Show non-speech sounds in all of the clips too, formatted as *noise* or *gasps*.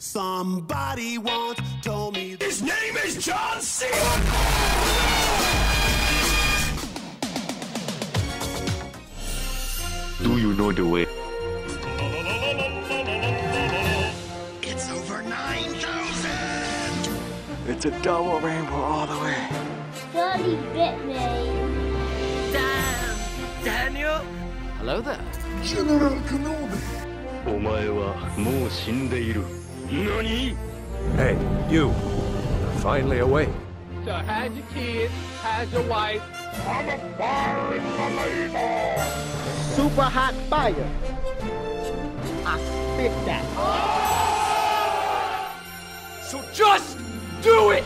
Somebody once told me His name is John C. Do you know the way? It's over 9,000. It's a double rainbow all the way. Dirty bit me. Hello there. General Kenobi. お前はもう死んでいる。 Nani? Hey, you. You're finally awake. So how's your kids? How's your wife? I'm a fire leader. super hot fire. I spit that. So just do it!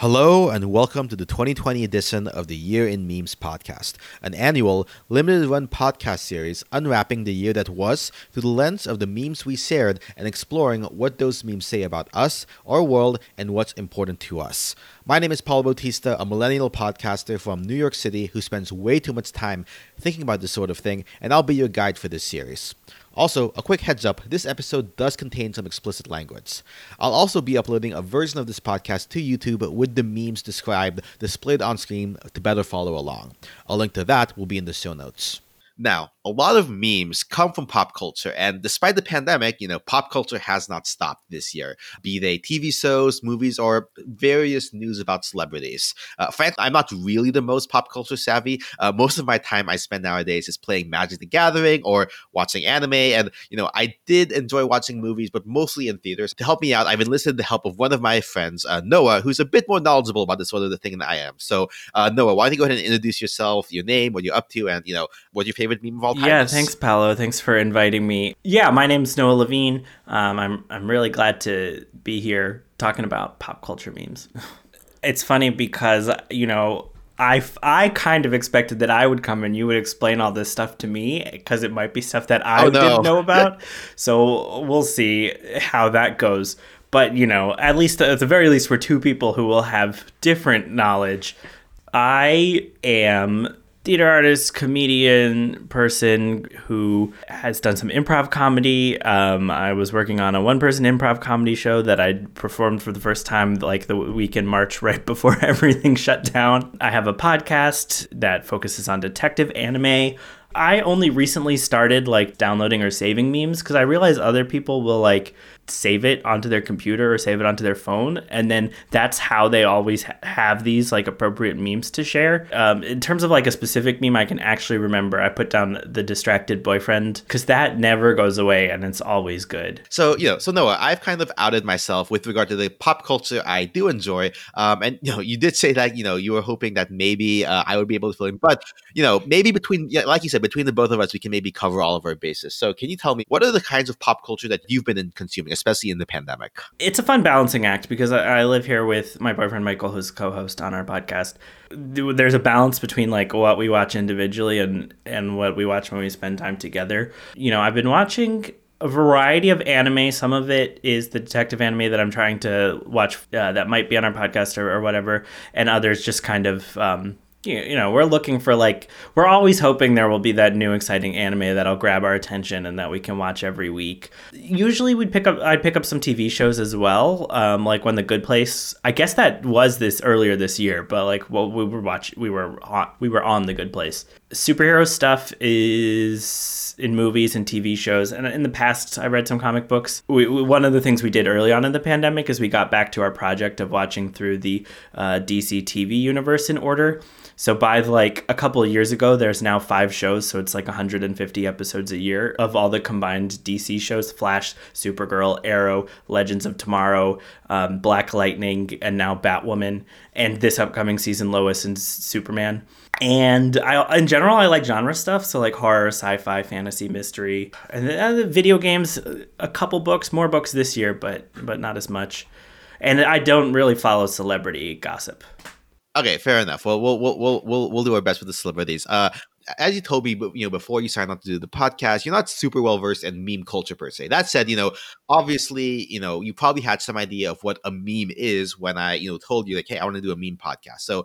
Hello and welcome to the 2020 edition of the Year in Memes podcast, an annual limited run podcast series unwrapping the year that was through the lens of the memes we shared and exploring what those memes say about us, our world, and what's important to us. My name is Paulo Bautista, a millennial podcaster from New York City who spends way too much time thinking about this sort of thing, and I'll be your guide for this series. Also, a quick heads up this episode does contain some explicit language. I'll also be uploading a version of this podcast to YouTube with the memes described displayed on screen to better follow along. A link to that will be in the show notes. Now, a lot of memes come from pop culture, and despite the pandemic, you know, pop culture has not stopped this year, be they TV shows, movies, or various news about celebrities. Uh, frankly, I'm not really the most pop culture savvy. Uh, most of my time I spend nowadays is playing Magic the Gathering or watching anime, and, you know, I did enjoy watching movies, but mostly in theaters. To help me out, I've enlisted the help of one of my friends, uh, Noah, who's a bit more knowledgeable about this sort of thing than I am. So, uh, Noah, why don't you go ahead and introduce yourself, your name, what you're up to, and, you know, what your favorite meme of all Yeah, thanks, Paulo. Thanks for inviting me. Yeah, my name's Noah Levine. Um, I'm I'm really glad to be here talking about pop culture memes. *laughs* it's funny because you know I I kind of expected that I would come and you would explain all this stuff to me because it might be stuff that I Oh, no. didn't know *laughs* about. so we'll see how that goes. But you know, at least at the very least, we're two people who will have different knowledge. I am theater artist, comedian, person who has done some improv comedy. Um, I was working on a one-person improv comedy show that I performed for the first time like the week in March, *laughs* right before *laughs* everything shut down. I have a podcast that focuses on detective anime. I only recently started like downloading or saving memes because I realize other people will like save it onto their computer or save it onto their phone and then that's how they always ha- have these like appropriate memes to share um, in terms of like a specific meme i can actually remember i put down the distracted boyfriend because that never goes away and it's always good So, you know, so Noah, I've kind of outed myself with regard to the pop culture I do enjoy. Um, and, you know, you did say that, you know, you were hoping that maybe uh, I would be able to fill in. But, you know, maybe between, yeah, like you said, between the both of us, we can maybe cover all of our bases. So, can you tell me what are the kinds of pop culture that you've been in consuming, especially in the pandemic? it's a fun balancing act because I, I live here with my boyfriend Michael, who's co-host on our podcast. There's a balance between like what we watch individually and and what we watch when we spend time together. You know, I've been watching a variety of anime. Some of it is the detective anime that I'm trying to watch uh, that might be on our podcast or, or whatever, and others just kind of. Um, you know, we're looking for like we're always hoping there will be that new exciting anime that'll grab our attention and that we can watch every week. Usually, we'd pick up I'd pick up some TV shows as well, um, like when The Good Place. I guess that was this earlier this year, but like well, we were watch we were on, we were on The Good Place. Superhero stuff is in movies and TV shows, and in the past, I read some comic books. We, we- one of the things we did early on in the pandemic is we got back to our project of watching through the uh, DC TV universe in order. So by like a couple of years ago, there's now five shows, so it's like 150 episodes a year of all the combined DC shows: Flash, Supergirl, Arrow, Legends of Tomorrow, um, Black Lightning, and now Batwoman, and this upcoming season, Lois and Superman. And I, in general, I like genre stuff, so like horror, sci-fi, fantasy, mystery, and uh, the video games. A couple books, more books this year, but but not as much. And I don't really follow celebrity gossip. Okay, fair enough. Well, we'll we'll we'll we'll, do our best with the celebrities. Uh, as you told me, you know, before you signed on to do the podcast, you're not super well versed in meme culture per se. That said, you know, obviously, you know, you probably had some idea of what a meme is when I, you know, told you like, hey, I want to do a meme podcast. So,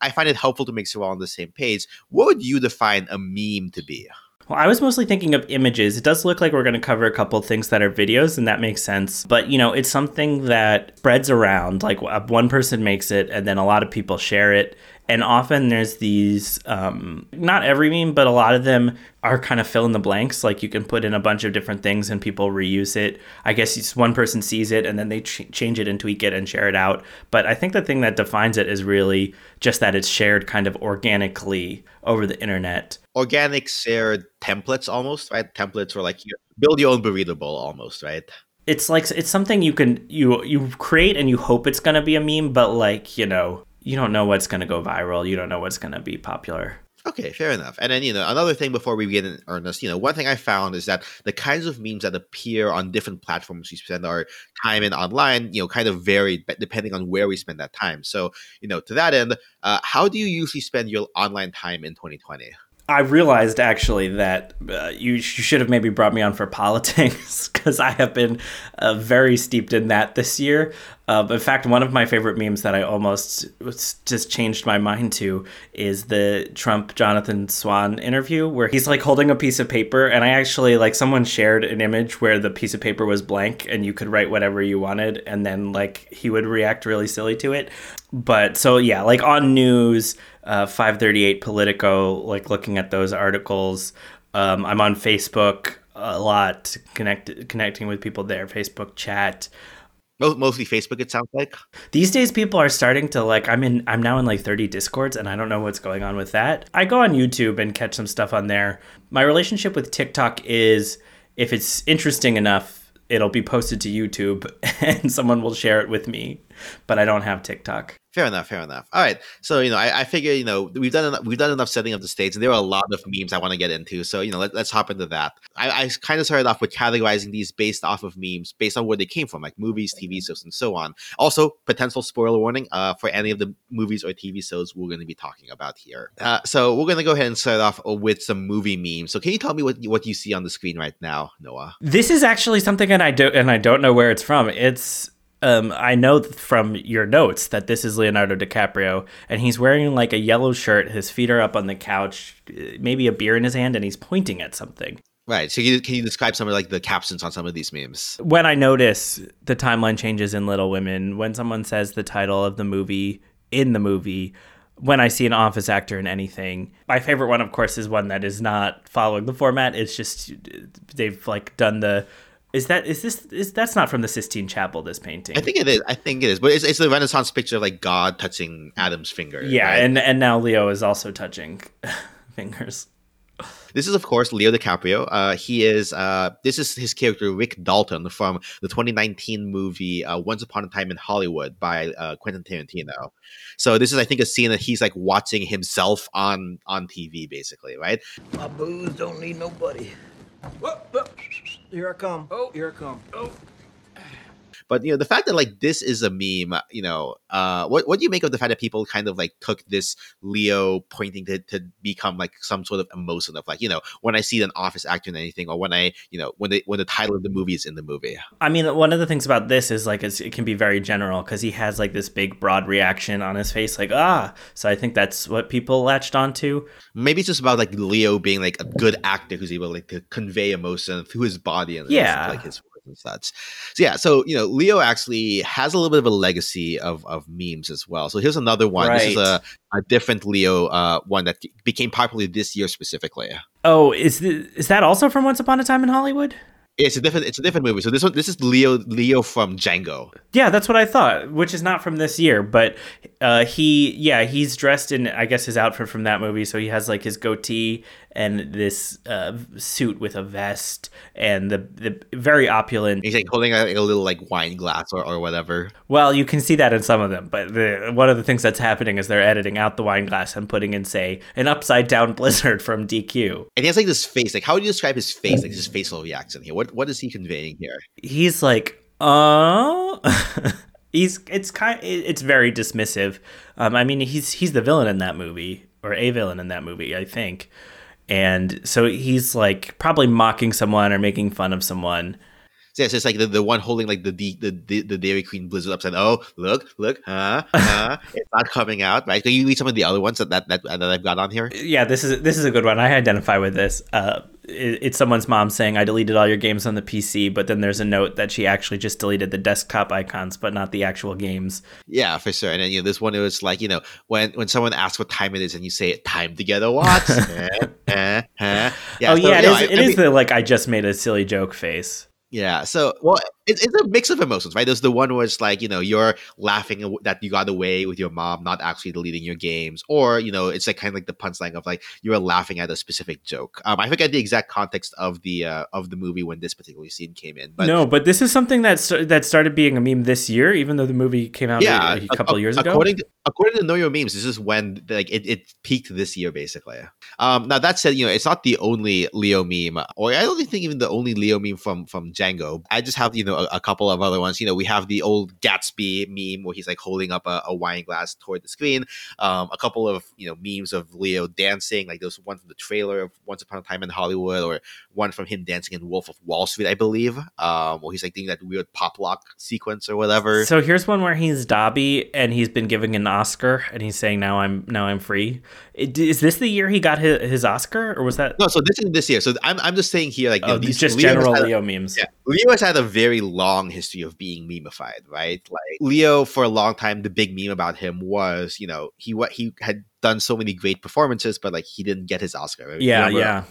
I find it helpful to make sure we're all on the same page, what would you define a meme to be? Well, I was mostly thinking of images. It does look like we're going to cover a couple of things that are videos, and that makes sense. But, you know, it's something that spreads around. Like uh, one person makes it, and then a lot of people share it. And often there's these, um, not every meme, but a lot of them are kind of fill in the blanks. Like you can put in a bunch of different things and people reuse it. I guess one person sees it and then they ch- change it and tweak it and share it out. But I think the thing that defines it is really just that it's shared kind of organically over the internet. Organic shared templates almost, right? Templates or like you build your own burrito bowl almost, right? It's like it's something you can you you create and you hope it's gonna be a meme, but like you know you don't know what's gonna go viral. You don't know what's gonna be popular. Okay, fair enough. And then, you know, another thing before we begin in earnest, you know, one thing I found is that the kinds of memes that appear on different platforms we spend our time in online, you know, kind of vary depending on where we spend that time. So, you know, to that end, uh, how do you usually spend your online time in 2020? I realized actually that uh, you, you should have maybe brought me on for *laughs* politics because I have been uh, very steeped in that this year. Uh, in fact, one of my favorite memes that I almost just changed my mind to is the Trump Jonathan Swan interview where he's like holding a piece of paper, and I actually like someone shared an image where the piece of paper was blank and you could write whatever you wanted, and then like he would react really silly to it. But so yeah, like on news uh, 538 Politico, like looking at those articles. Um, I'm on Facebook a lot, connect, connecting with people there, Facebook chat. Mostly Facebook, it sounds like. These days, people are starting to like. I'm in. I'm now in like 30 discords, and I don't know what's going on with that. I go on YouTube and catch some stuff on there. My relationship with TikTok is, if it's interesting enough, it'll be posted to YouTube, *laughs* and someone will share it with me. But I don't have TikTok. Fair enough. Fair enough. All right. So you know, I, I figure you know we've done enough, we've done enough setting of the stage, and there are a lot of memes I want to get into. So you know, let, us hop into that. I, I kind of started off with categorizing these based off of memes, based on where they came from, like movies, TV shows, and so on. Also, potential spoiler warning uh, for any of the movies or TV shows we're going to be talking about here. Uh, so we're going to go ahead and start off with some movie memes. So can you tell me what what you see on the screen right now, Noah? This is actually something, and I don't and I don't know where it's from. It's um, I know from your notes that this is Leonardo DiCaprio, and he's wearing like a yellow shirt. His feet are up on the couch, uh, maybe a beer in his hand, and he's pointing at something. Right. So, can you, can you describe some of like the captions on some of these memes? When I notice the timeline changes in Little Women, when someone says the title of the movie in the movie, when I see an office actor in anything, my favorite one, of course, is one that is not following the format. It's just they've like done the is that is this is that's not from the Sistine Chapel? This painting. I think it is. I think it is, but it's, it's the Renaissance picture of like God touching Adam's finger. Yeah, right? and and now Leo is also touching *laughs* fingers. This is, of course, Leo DiCaprio. Uh, he is. Uh, this is his character Rick Dalton from the 2019 movie uh, Once Upon a Time in Hollywood by uh, Quentin Tarantino. So this is, I think, a scene that he's like watching himself on on TV, basically, right? My booze don't need nobody. Whoa, whoa. Here I come. Oh, here I come. Oh. But you know, the fact that like this is a meme, you know, uh, what what do you make of the fact that people kind of like took this Leo pointing to, to become like some sort of emotion of like, you know, when I see an office actor in anything, or when I, you know, when the when the title of the movie is in the movie. I mean, one of the things about this is like it can be very general because he has like this big broad reaction on his face, like ah. So I think that's what people latched onto. Maybe it's just about like Leo being like a good actor who's able like to convey emotion through his body and yeah, like his and such. So yeah, so you know, Leo actually has a little bit of a legacy of of memes as well. So here's another one. Right. This is a, a different Leo uh, one that became popular this year specifically. Oh, is the, is that also from Once Upon a Time in Hollywood? It's a different. It's a different movie. So this one, this is Leo. Leo from Django. Yeah, that's what I thought. Which is not from this year, but uh, he, yeah, he's dressed in, I guess, his outfit from that movie. So he has like his goatee and this uh, suit with a vest and the the very opulent. He's like holding a, a little like wine glass or, or whatever. Well, you can see that in some of them, but the, one of the things that's happening is they're editing out the wine glass and putting in, say, an upside down *laughs* blizzard from DQ. And he has like this face. Like, how would you describe his face? Like his facial reaction here. What what is he conveying here? He's like, uh. *laughs* he's it's kind it's very dismissive. Um, I mean, he's he's the villain in that movie or a villain in that movie, I think. And so he's like probably mocking someone or making fun of someone. So yeah, so it's like the, the one holding like the the, the the Dairy Queen Blizzard upside. Oh, look, look, huh, huh? *laughs* it's not coming out, right? Can you read some of the other ones that that, that that I've got on here? Yeah, this is this is a good one. I identify with this. Uh, it's someone's mom saying, "I deleted all your games on the PC," but then there's a note that she actually just deleted the desktop icons, but not the actual games. Yeah, for sure. And then you know, this one it was like you know when when someone asks what time it is and you say it time together what? *laughs* eh, eh, eh. Yeah, oh so, yeah, it know, is. I- It I is the like I just made a silly joke face. Yeah. So, well, it, it's a mix of emotions, right? There's the one where it's like, you know, you're laughing that you got away with your mom not actually deleting your games, or you know, it's like kind of like the punchline of like you're laughing at a specific joke. Um, I forget the exact context of the uh, of the movie when this particular scene came in, but no, but this is something that st- that started being a meme this year, even though the movie came out yeah, a, a couple ac- years ago. According to, according to Know Your Memes, this is when like it, it peaked this year, basically. Um, now that said, you know, it's not the only Leo meme, or I don't think even the only Leo meme from from Django. I just have you know a, a couple of other ones. You know, we have the old Gatsby meme where he's like holding up a, a wine glass toward the screen. Um, a couple of you know memes of Leo dancing, like those one from the trailer of Once Upon a Time in Hollywood, or one from him dancing in Wolf of Wall Street, I believe. Um, where he's like doing that weird pop lock sequence or whatever. So here's one where he's Dobby and he's been giving an Oscar and he's saying now I'm now I'm free. Is this the year he got his, his Oscar or was that No, so this is this year. So I'm, I'm just saying here, like you oh, know, these just general had- Leo memes? Yeah, Leo has had a very long history of being memeified, right? Like Leo, for a long time, the big meme about him was, you know, he what he had done so many great performances, but like he didn't get his Oscar. right? Yeah, Remember yeah.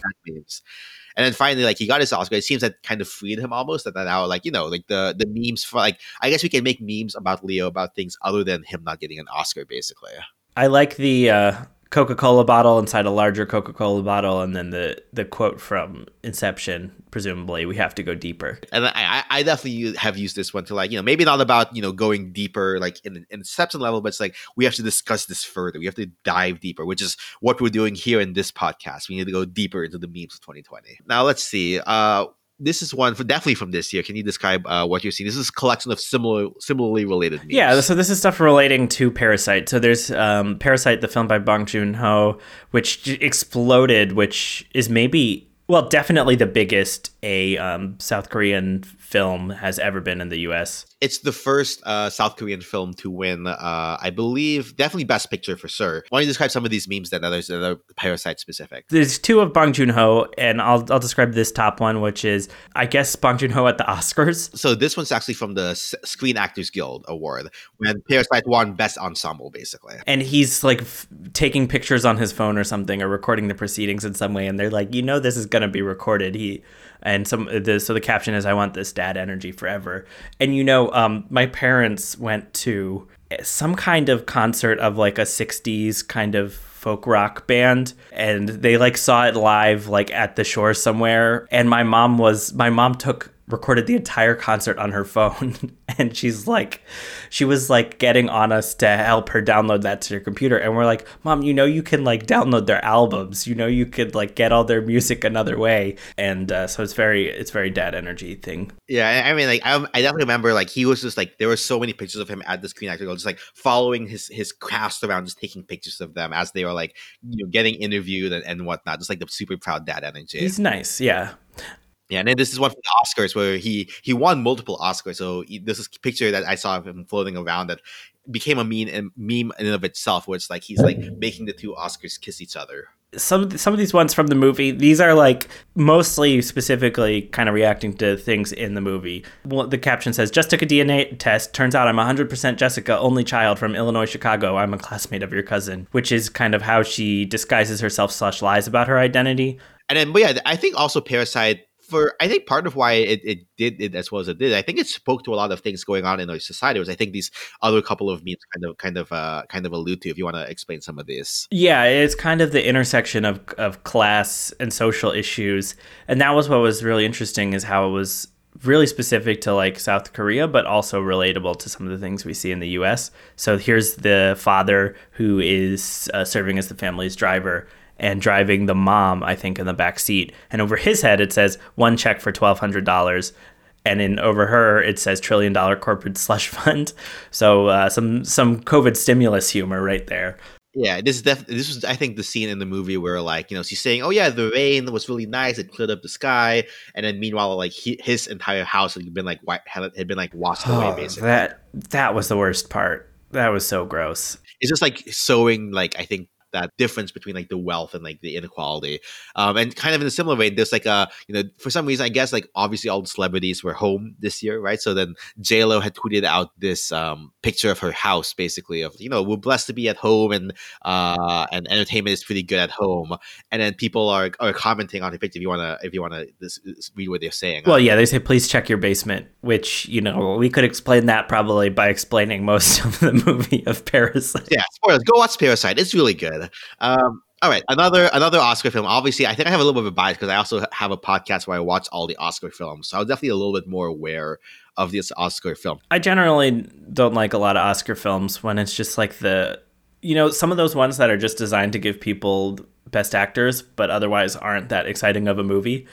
And then finally, like he got his Oscar. It seems that kind of freed him almost. That now, like you know, like the the memes for like I guess we can make memes about Leo about things other than him not getting an Oscar, basically. I like the uh, Coca-Cola bottle inside a larger Coca-Cola bottle, and then the the quote from Inception. Presumably, we have to go deeper. and I, I definitely have used this one to like you know maybe not about you know going deeper like in in inception level but it's like we have to discuss this further we have to dive deeper which is what we're doing here in this podcast we need to go deeper into the memes of 2020 now let's see uh this is one for definitely from this year. Can you describe uh, what you're seeing? This is a collection of similar similarly related memes. Yeah, so this is stuff relating to Parasite. So there's um, Parasite, the film by Bong Joon Ho, which exploded, which is maybe, well, definitely the biggest a um, South Korean film has ever been in the U.S. it's the first uh, South Korean film to win, uh, I believe, definitely Best Picture for sure. Why don't you describe some of these memes that others that are Parasite specific? There's two of Bong Joon Ho, and I'll I'll describe this top one, which is I guess Bong Joon Ho at the Oscars. So this one's actually from the S- Screen Actors Guild Award when Parasite won Best Ensemble, basically. and he's like f- taking pictures on his phone or something or recording the proceedings in some way and they're like you know this is going to be recorded he and some the, so the caption is i want this dad energy forever. And you know um my parents went to some kind of concert of like a 60s kind of folk rock band and they like saw it live like at the shore somewhere. And my mom was my mom took recorded the entire concert on her phone *laughs* and she's like she was like getting on us to help her download that to her computer and we're like mom you know you can like download their albums. You know you could like get all their music another way. And uh, so it's very it's very dad energy thing. Yeah, I mean, like I, I definitely remember, like he was just like there were so many pictures of him at the Screen Guild, just like following his his cast around, just taking pictures of them as they were like you know getting interviewed and, and whatnot, just like the super proud dad energy. he's nice yeah Yeah, and then this is one from the Oscars where he he won multiple Oscars. So he, this is a picture that I saw of him floating around that became a meme and meme in and of itself, where it's like he's like making the two Oscars kiss each other. some some of these ones from the movie these are like mostly specifically kind of reacting to things in the movie well, the caption says just took a dna test turns out i'm 100% jessica only child from illinois chicago i'm a classmate of your cousin which is kind of how she disguises herself slash lies about her identity And then, but yeah, I think also Parasite. For I think part of why it, it did it as well as it did, I think it spoke to a lot of things going on in our society. Was I think these other couple of memes kind of kind of uh kind of allude to. If you want to explain some of this, Yeah, it's kind of the intersection of of class and social issues, and that was what was really interesting is how it was really specific to like South Korea, but also relatable to some of the things we see in the U.S. So here's the father who is uh, serving as the family's driver and driving the mom, I think, in the back seat, and over his head it says one check for twelve hundred dollars. And in over her, it says trillion dollar corporate slush fund. *laughs* So uh, some some COVID stimulus humor right there. yeah, this is definitely this was I think the scene in the movie where like you know she's saying, oh yeah, the rain was really nice, it cleared up the sky, and then meanwhile like he, his entire house had been like wi- had, been like washed away Oh, basically. that that was the worst part. That was so gross. it's just like sowing like I think that difference between like the wealth and like the inequality. Um, and kind of in a similar way, there's like a you know for some reason I guess like obviously all the celebrities were home this year, right? So then J Lo had tweeted out this um, picture of her house, basically of you know we're blessed to be at home and uh, and entertainment is pretty good at home. And then people are are commenting on the picture if you wanna if you wanna this, this- read what they're saying. Well, yeah, they say please check your basement, which you know we could explain that probably by explaining *laughs* most of the movie of Parasite. yeah, spoilers. Go watch Parasite. It's really good. Um, all right, another another Oscar film. Obviously, I think I have a little bit of a bias because I also have a podcast where I watch all the Oscar films, so I'm definitely a little bit more aware of this Oscar film. I generally don't like a lot of Oscar films when it's just like the, you know, some of those ones that are just designed to give people best actors, but otherwise aren't that exciting of a movie.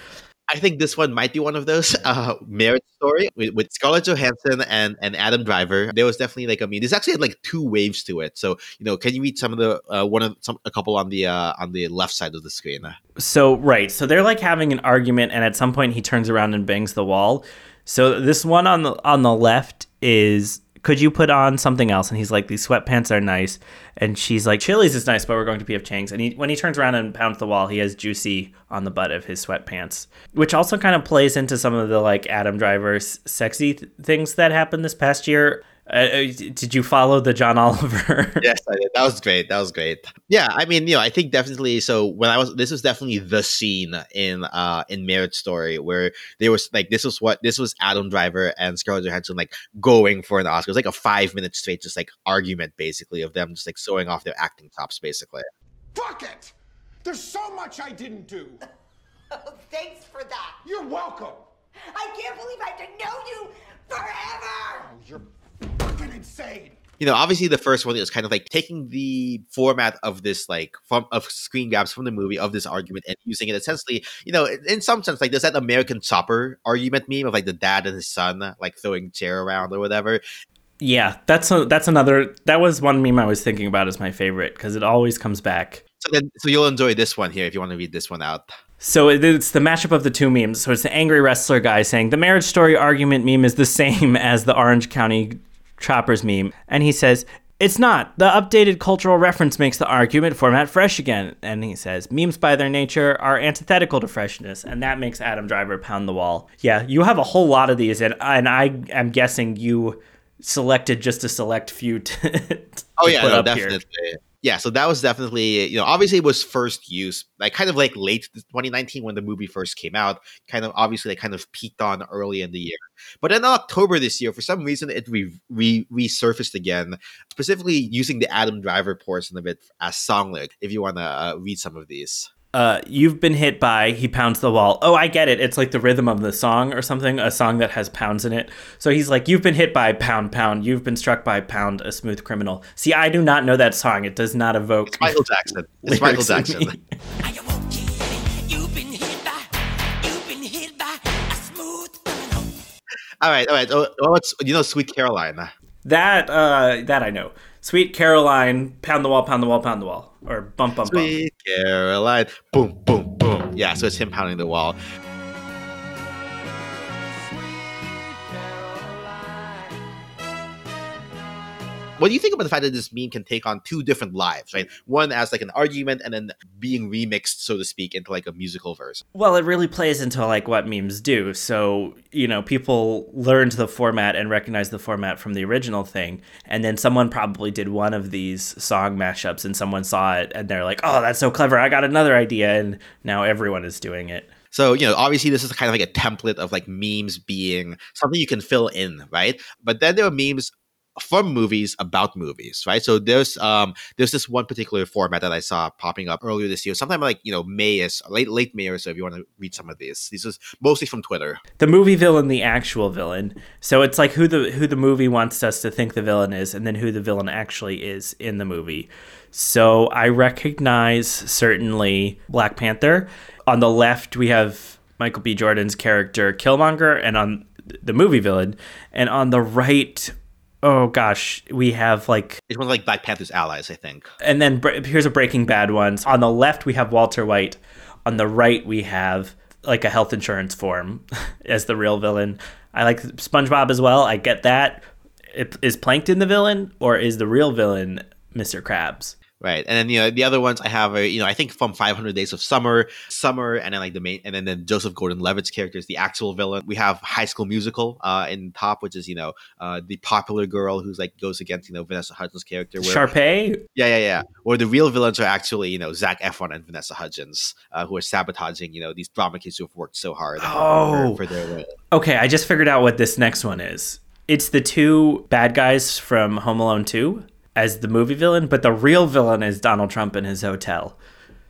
I think this one might be one of those. *laughs* Uh, Marriage Story with, with Scarlett Johansson and, and Adam Driver. There was definitely like I mean, there's actually had like two waves to it. So you know, can you read some of the uh, one of some a couple on the uh, on the left side of the screen? So right, so they're like having an argument, and at some point he turns around and bangs the wall. So this one on the on the left is could you put on something else? And he's like, these sweatpants are nice. And she's like, Chili's is nice, but we're going to PF Chang's. And he, when he turns around and pounds the wall, he has Juicy on the butt of his sweatpants, which also kind of plays into some of the like Adam Driver's sexy th- things that happened this past year. Uh, uh, did you follow the John *laughs* Oliver? yes, I did. That was great. That was great. Yeah, I mean, you know, I think definitely. So when I was, this was definitely the scene in uh in Marriage Story where there was like this was what this was Adam Driver and Scarlett Johansson like going for an Oscar. It was like a five minute straight just like argument basically of them just like showing off their acting chops basically. Fuck it! There's so much I didn't do. *laughs* Thanks for that. You're welcome. I can't believe I have to know you forever. Oh, you're fucking insane. you know, obviously the first one is kind of like taking the format of this like from of screen grabs from the movie of this argument and using it essentially, you know, in, in some sense like there's that American chopper argument meme of like the dad and his son like throwing chair around or whatever. yeah, that's a, that's another. That was one meme I was thinking about as my favorite because it always comes back. So then, so you'll enjoy this one here if you want to read this one out. So it's the mashup of the two memes. So it's the angry wrestler guy saying the marriage story argument meme is the *laughs* same as the Orange County Choppers meme, and he says it's not. The updated cultural reference makes the argument format fresh again. And he says memes by their nature are antithetical to freshness, and that makes Adam Driver pound the wall. Yeah, you have a whole lot of these, and and I am guessing you selected just a select few. To, *laughs* to Oh yeah, put no, up here. Yeah, so that was definitely you know obviously it was first use like kind of like late 2019 when the movie first came out. Kind of obviously they kind of peaked on early in the year, but in October this year for some reason it re, re resurfaced again, specifically using the Adam Driver portion of it as song lyric. If you want to uh, read some of these. Uh, you've been hit by, he pounds the wall. Oh, I get it. It's like the rhythm of the song or something, a song that has pounds in it. So he's like, You've been hit by pound, pound. You've been struck by pound, a smooth criminal. See, I do not know that song. It does not evoke. It's Michael Jackson. It's Michael lyrics in Jackson. *laughs* me. All right, all right. Oh, oh, what's you know, Sweet Caroline. That, uh, that I know. Sweet Caroline, pound the wall, pound the wall, pound the wall. Or bump, bump, bump. Sweet Caroline. Boom, boom, boom. Yeah, so it's him pounding the wall. What do you think about the fact that this meme can take on two different lives, right? One as like an argument and then being remixed, so to speak, into like a musical verse? Well, it really plays into like what memes do. So, you know, people learned the format and recognized the format from the original thing. And then someone probably did one of these song mashups and someone saw it and they're like, oh, that's so clever. I got another idea. And now everyone is doing it. So, you know, obviously this is kind of like a template of like memes being something you can fill in, right? But then there are memes from movies about movies, right? So there's um there's this one particular format that I saw popping up earlier this year, sometime like you know May is late late May or so. If you want to read some of these, these is mostly from Twitter. The movie villain, the actual villain. So it's like who the who the movie wants us to think the villain is, and then who the villain actually is in the movie. So I recognize certainly Black Panther. On the left, we have Michael B. Jordan's character Killmonger, and on the movie villain, and on the right, oh gosh, we have like It's one of like Black Panther's allies, I think. and then here's a Breaking Bad one. On the left, we have Walter White. On the right, we have like a health insurance form *laughs* as the real villain. I like SpongeBob as well. I get that. It- Is Plankton the villain or is the real villain Mr. Krabs? Right? And then you know the other ones I have are you know I think from 500 Days of Summer, Summer, and then like the main, and then, then Joseph Gordon-Levitt's character is the actual villain. We have High School Musical uh, in top, which is you know uh, the popular girl who's like goes against you know Vanessa Hudgens' character. Where, Sharpay. Yeah, yeah, yeah. Where the real villains are actually you know Zac Efron and Vanessa Hudgens, uh, who are sabotaging you know these drama kids who have worked so hard Oh. for, for their role. Okay, I just figured out what this next one is. It's the two bad guys from Home Alone 2 as the movie villain, but the real villain is Donald Trump in his hotel.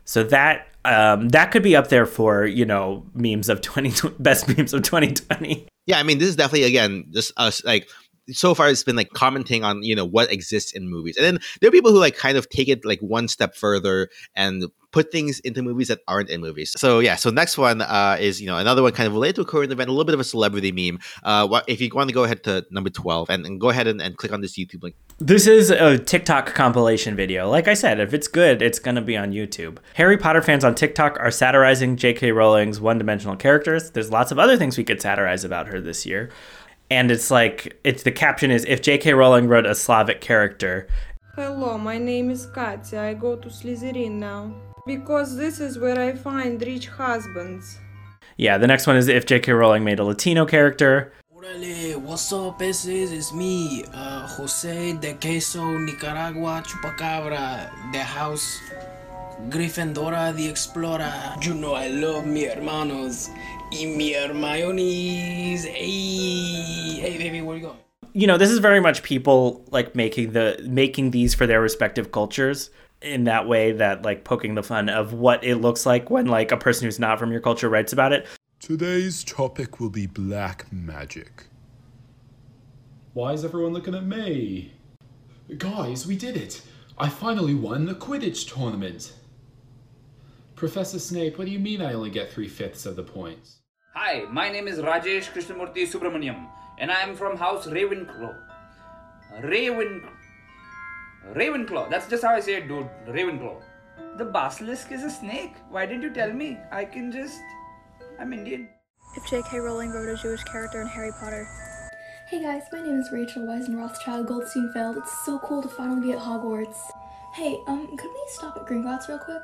So that um, that could be up there for you know memes of twenty *laughs* best memes of twenty twenty. Yeah, I mean, this is definitely again just us like so far it's been like commenting on you know what exists in movies and then there are people who like kind of take it like one step further and put things into movies that aren't in movies so yeah so next one uh, is you know another one kind of related to a current event a little bit of a celebrity meme uh, if you want to go ahead to number 12 and, and go ahead and, and click on this youtube link This is a TikTok compilation video. Like I said, if it's good, it's going to be on YouTube. Harry Potter fans on TikTok are satirizing J.K. Rowling's one dimensional characters. There's lots of other things we could satirize about her this year. And it's like, it's the caption is if J.K. Rowling wrote a Slavic character. Hello, my name is Katya. I go to Slytherin now. Because this is where I find rich husbands. Yeah, the next one is if J.K. Rowling made a Latino character. Orale, what's up, peces? It's me, uh, Jose de Queso, Nicaragua, Chupacabra, the house, Gryffindora the Explorer. You know I love mi hermanos y mi hermayones. Hey, hey, baby, where you going? You know, this is very much people like making the making these for their respective cultures in that way that like poking the fun of what it looks like when like a person who's not from your culture writes about it. Today's topic will be black magic. Why is everyone looking at me? Guys, we did it! I finally won the Quidditch tournament! Professor Snape, what do you mean I only get three fifths of the points? Hi, my name is Rajesh Krishnamurti Subramaniam, and I am from House Ravenclaw. Raven. Ravenclaw. That's just how I say it, dude. Ravenclaw. The basilisk is a snake. Why didn't you tell me? I can just. I'm Indian. If J.K. Rowling wrote a Jewish character in Harry Potter. Hey guys, my name is Rachel Wisen Rothschild Goldsteinfeld. It's so cool to finally be at Hogwarts. Hey, um, could we stop at Gringotts real quick?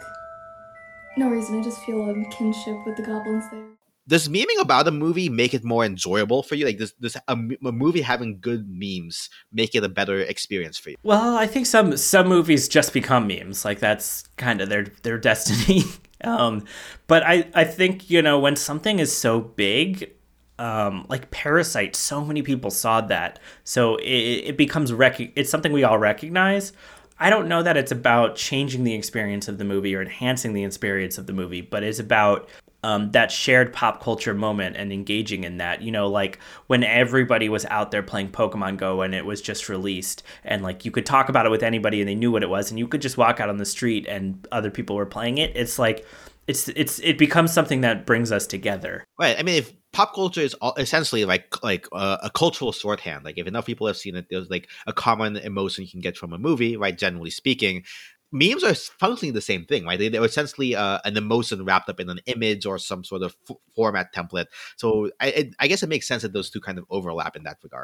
No reason, I just feel a kinship with the goblins there. does memeing about a movie make it more enjoyable for you like does, does a, m- a movie having good memes make it a better experience for you Well, I think some some movies just become memes. Like that's kind of their their destiny. *laughs* um, but I I think you know when something is so big, um, like Parasite, so many people saw that, so it, it becomes rec- It's something we all recognize. I don't know that it's about changing the experience of the movie or enhancing the experience of the movie, but it's about um, that shared pop culture moment and engaging in that. You know, like when everybody was out there playing Pokemon Go and it was just released, and like you could talk about it with anybody and they knew what it was, and you could just walk out on the street and other people were playing it. It's like it's it's it becomes something that brings us together. right i mean if pop culture is all, essentially like like uh, a cultural shorthand like if enough people have seen it there's like a common emotion you can get from a movie right generally speaking memes are functionally the same thing right they, they're essentially uh, an emotion wrapped up in an image or some sort of f- format template so I, I guess it makes sense that those two kind of overlap in that regard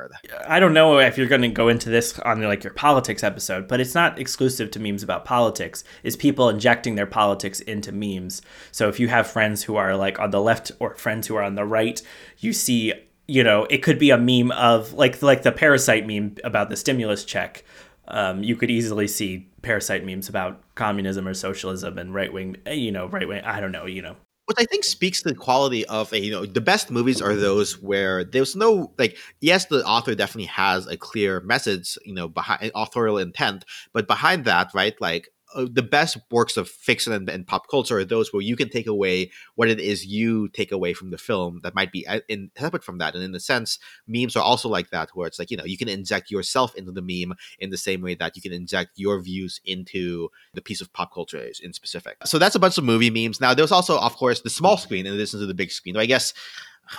I don't know if you're going to go into this on like your politics episode, but it's not exclusive to memes about politics. Is people injecting their politics into memes? So if you have friends who are like on the left or friends who are on the right, you see, you know, it could be a meme of like like the parasite meme about the stimulus check. Um, you could easily see parasite memes about communism or socialism and right wing, eh, you know, right wing. I don't know, you know. which I think speaks to the quality of a you know the best movies are those where there's no like yes the author definitely has a clear message you know behind authorial intent but behind that right like uh, the best works of fiction and, and pop culture are those where you can take away what it is you take away from the film that might be uh, in separate from that. And in a sense memes are also like that where it's like you know you can inject yourself into the meme in the same way that you can inject your views into the piece of pop culture in specific. So that's a bunch of movie memes. Now there's also of course the small screen in addition to the big screen. So i guess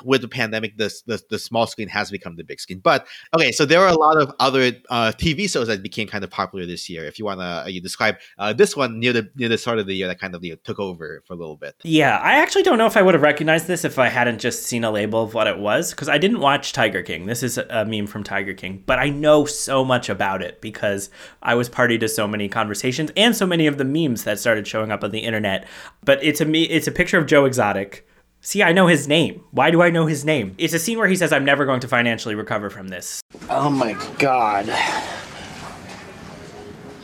with the pandemic, the, the the small screen has become the big screen. But okay, so there are a lot of other uh, TV shows that became kind of popular this year. If you want to uh, you describe uh, this one near the near the start of the year that kind of you know, took over for a little bit. Yeah, I actually don't know if I would have recognized this if I hadn't just seen a label of what it was because I didn't watch Tiger King. This is a meme from Tiger King, but I know so much about it because I was party to so many conversations and so many of the memes that started showing up on the internet. But it's a me it's a picture of Joe Exotic. See, I know his name. Why do I know his name? It's a scene where he says, I'm never going to financially recover from this. Oh my god.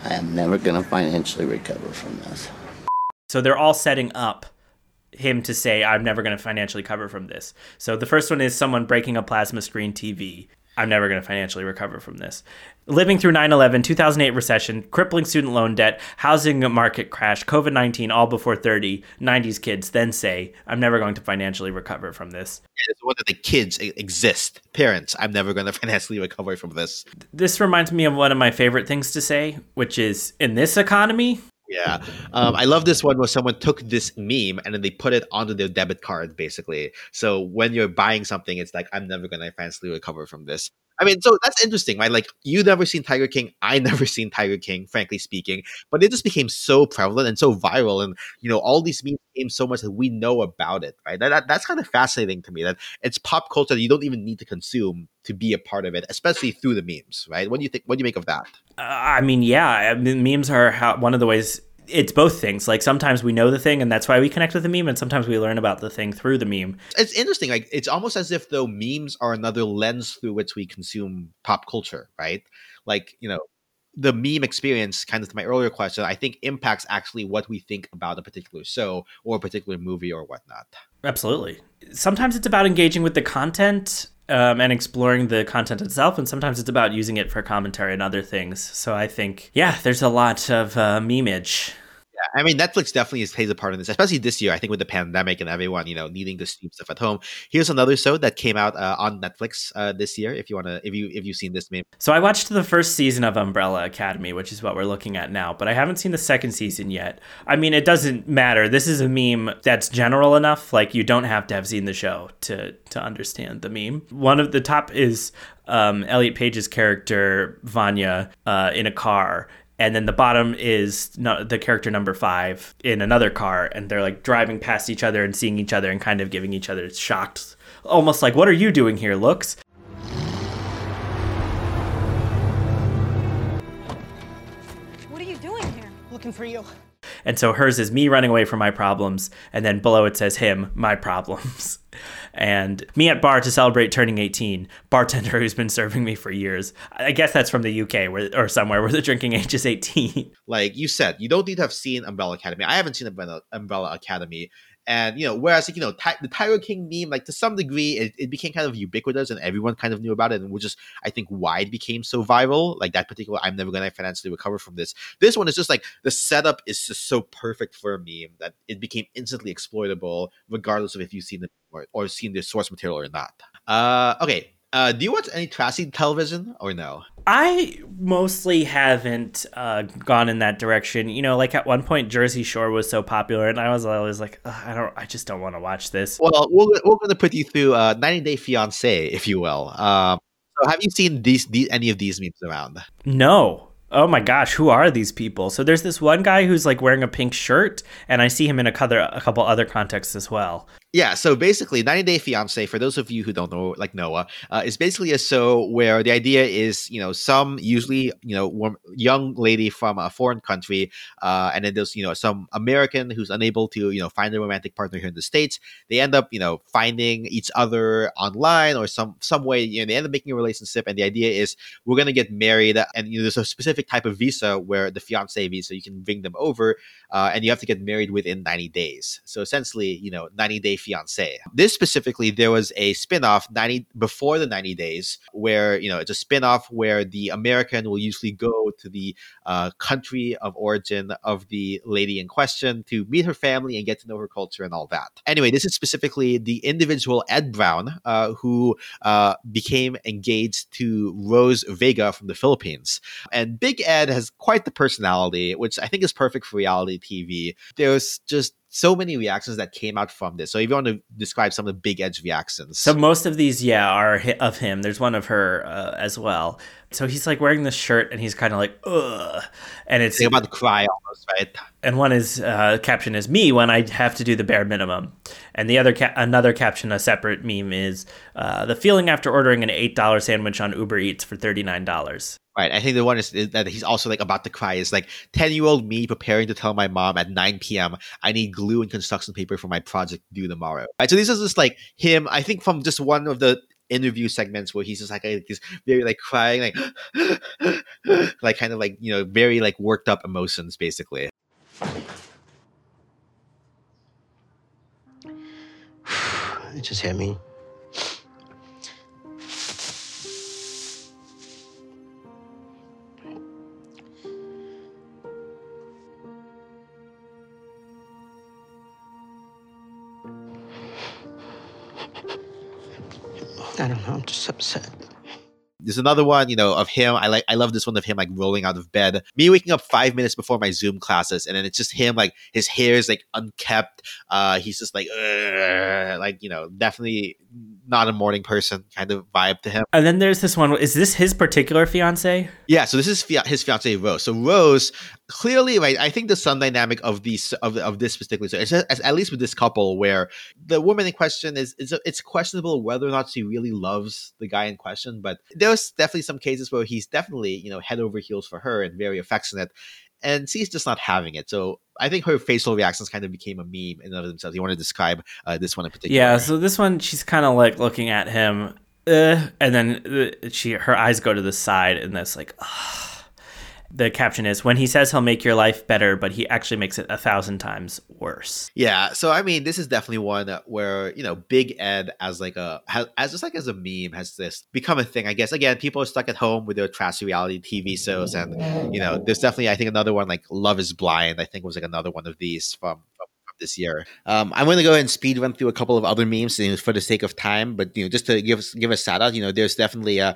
I am never going to financially recover from this. So they're all setting up him to say, I'm never going to financially recover from this. So the first one is someone breaking a plasma screen TV. I'm never going to financially recover from this. Living through 9 11, 2008 recession, crippling student loan debt, housing market crash, COVID 19, all before 30, 90s kids then say, I'm never going to financially recover from this. It's whether the kids exist. Parents, I'm never going *laughs* to financially recover from this. This reminds me of one of my favorite things to say, which is in this economy, Yeah. Um, I love this one where someone took this meme and then they put it onto their debit card, basically. So when you're buying something, it's like, I'm never going to financially recover from this. I mean, so that's interesting, right? Like, you never seen Tiger King. *laughs* I never seen Tiger King, frankly speaking. But it just became so prevalent and so viral. And, you know, all these memes came so much that we know about it, right? That, that, that's kind of fascinating to me that it's pop culture that you don't even need to consume to be a part of it, especially through the memes, right? What do you think? What do you make of that? Uh, I mean, yeah, I mean, memes are how, one of the ways. It's both things. Like sometimes we know the thing, and that's why we connect with the meme, and sometimes we learn about the thing through the meme. It's interesting. Like it's almost as if though memes are another lens through which we consume pop culture, right? Like you know, the meme experience, kind of to my earlier question, I think impacts actually what we think about a particular show or a particular movie or whatnot. Absolutely. Sometimes it's about engaging with the content um, and exploring the content itself, and sometimes it's about using it for commentary and other things. So I think, yeah, there's a lot of uh, memeage. I mean, Netflix definitely plays a part in this, especially this year. I think with the pandemic and everyone, you know, needing to stream stuff at home. Here's another show that came out uh, on Netflix uh, this year. If you want to, if you if you've seen this meme, So I watched the first season of Umbrella Academy, which is what we're looking at now, but I haven't seen the second season yet. I mean, it doesn't matter. This is a meme that's general enough. Like you don't have to have seen the show to to understand the meme. One of the top is um, Elliot Page's character Vanya uh, in a car. And then the bottom is no, the character number five in another car, and they're like driving past each other and seeing each other and kind of giving each other shocked, almost like, "What are you doing here?" looks. What are you doing here? Looking for you. And so hers is me running away from my problems, and then below it says him, my problems. *laughs* And me at bar to celebrate turning 18, bartender who's been serving me for years. I guess that's from the UK where, or somewhere where the drinking age is 18. like you said, you don't need to have seen Umbrella Academy. I haven't seen Umbrella, Umbrella Academy. And you know, whereas like, you know, the Tiger King meme, like to some degree, it, it became kind of ubiquitous, and everyone kind of knew about it, and which is, I think, why it became so viral. Like that particular, I'm never gonna financially recover from this. This one is just like the setup is just so perfect for a meme that it became instantly exploitable, regardless of if you've seen the or, or seen the source material or not. Uh, okay. Uh, do you watch any trashy television or no? I mostly haven't uh, gone in that direction. You know, like at one point, Jersey Shore was so popular, and I was always like, I don't, I just don't want to watch this. Well, we're, we're going to put you through uh, 90 Day Fiance, if you will. Um, so, have you seen these, these any of these memes around? No. Oh my gosh, who are these people? So there's this one guy who's like wearing a pink shirt, and I see him in a couple, a couple other contexts as well. Yeah, so basically, 90 Day Fiance, for those of you who don't know, like Noah, uh, is basically a show where the idea is, you know, some usually, you know, wom- young lady from a foreign country, uh, and then there's, you know, some American who's unable to, you know, find a romantic partner here in the States. They end up, you know, finding each other online or some some way, you know, they end up making a relationship, and the idea is we're going to get married, and, you know, there's a specific type of visa where the fiance visa, you can bring them over, uh, and you have to get married within 90 days. So essentially, you know, 90 Day Fiance. This specifically, there was a spin-off 90 before the 90 days where, you know, it's a spin-off where the American will usually go to the uh, country of origin of the lady in question to meet her family and get to know her culture and all that. Anyway, this is specifically the individual Ed Brown uh, who uh, became engaged to Rose Vega from the Philippines. And Big Ed has quite the personality, which I think is perfect for reality TV. There's just so many reactions that came out from this. So if you want to describe some of the big edge reactions. So most of these, yeah, are of him. There's one of her uh, as well. So he's like wearing this shirt and he's kind of like, ugh. And it's Think about to cry almost, right? and one is uh, caption is me when I have to do the bare minimum, and the other ca- another caption, a separate meme is uh, the feeling after ordering an eight dollar sandwich on Uber Eats for thirty nine dollars. Right. I think the one is, is that he's also like about to cry is like 10 year old me preparing to tell my mom at 9 p.m. I need glue and construction paper for my project due tomorrow. Right. So this is just like him, I think from just one of the interview segments where he's just like, he's very like crying, like, *gasps* like kind of like, you know, very like worked up emotions basically. *sighs* It just hit me. Don't know. I'm just upset. There's another one, you know, of him. I like, I love this one of him like rolling out of bed. Me waking up five minutes before my Zoom classes, and then it's just him like his hair is like unkept. Uh, he's just like, like you know, definitely not a morning person kind of vibe to him. And then there's this one. Is this his particular fiance? Yeah, so this is fia- his fiancee Rose. So Rose, clearly, right? I think the sun dynamic of these of, of this particular, so it's at, least with this couple, where the woman in question is, is it's questionable whether or not she really loves the guy in question. But there's definitely some cases where he's definitely you know head over heels for her and very affectionate, and she's just not having it. So I think her facial reactions kind of became a meme in and of themselves. You want to describe uh, this one in particular? Yeah. So this one, she's kind of like looking at him, uh, and then uh, she her eyes go to the side, and that's like. The caption is when he says he'll make your life better, but he actually makes it a thousand times worse. Yeah, so I mean, this is definitely one where you know Big Ed as like a as just like as a meme has this become a thing. I guess again, people are stuck at home with their trashy reality TV shows, and you know, there's definitely I think another one like Love Is Blind. I think was like another one of these from. this year, um, I'm going to go ahead and speed run through a couple of other memes for the sake of time. But you know, just to give give a shout out, you know, there's definitely a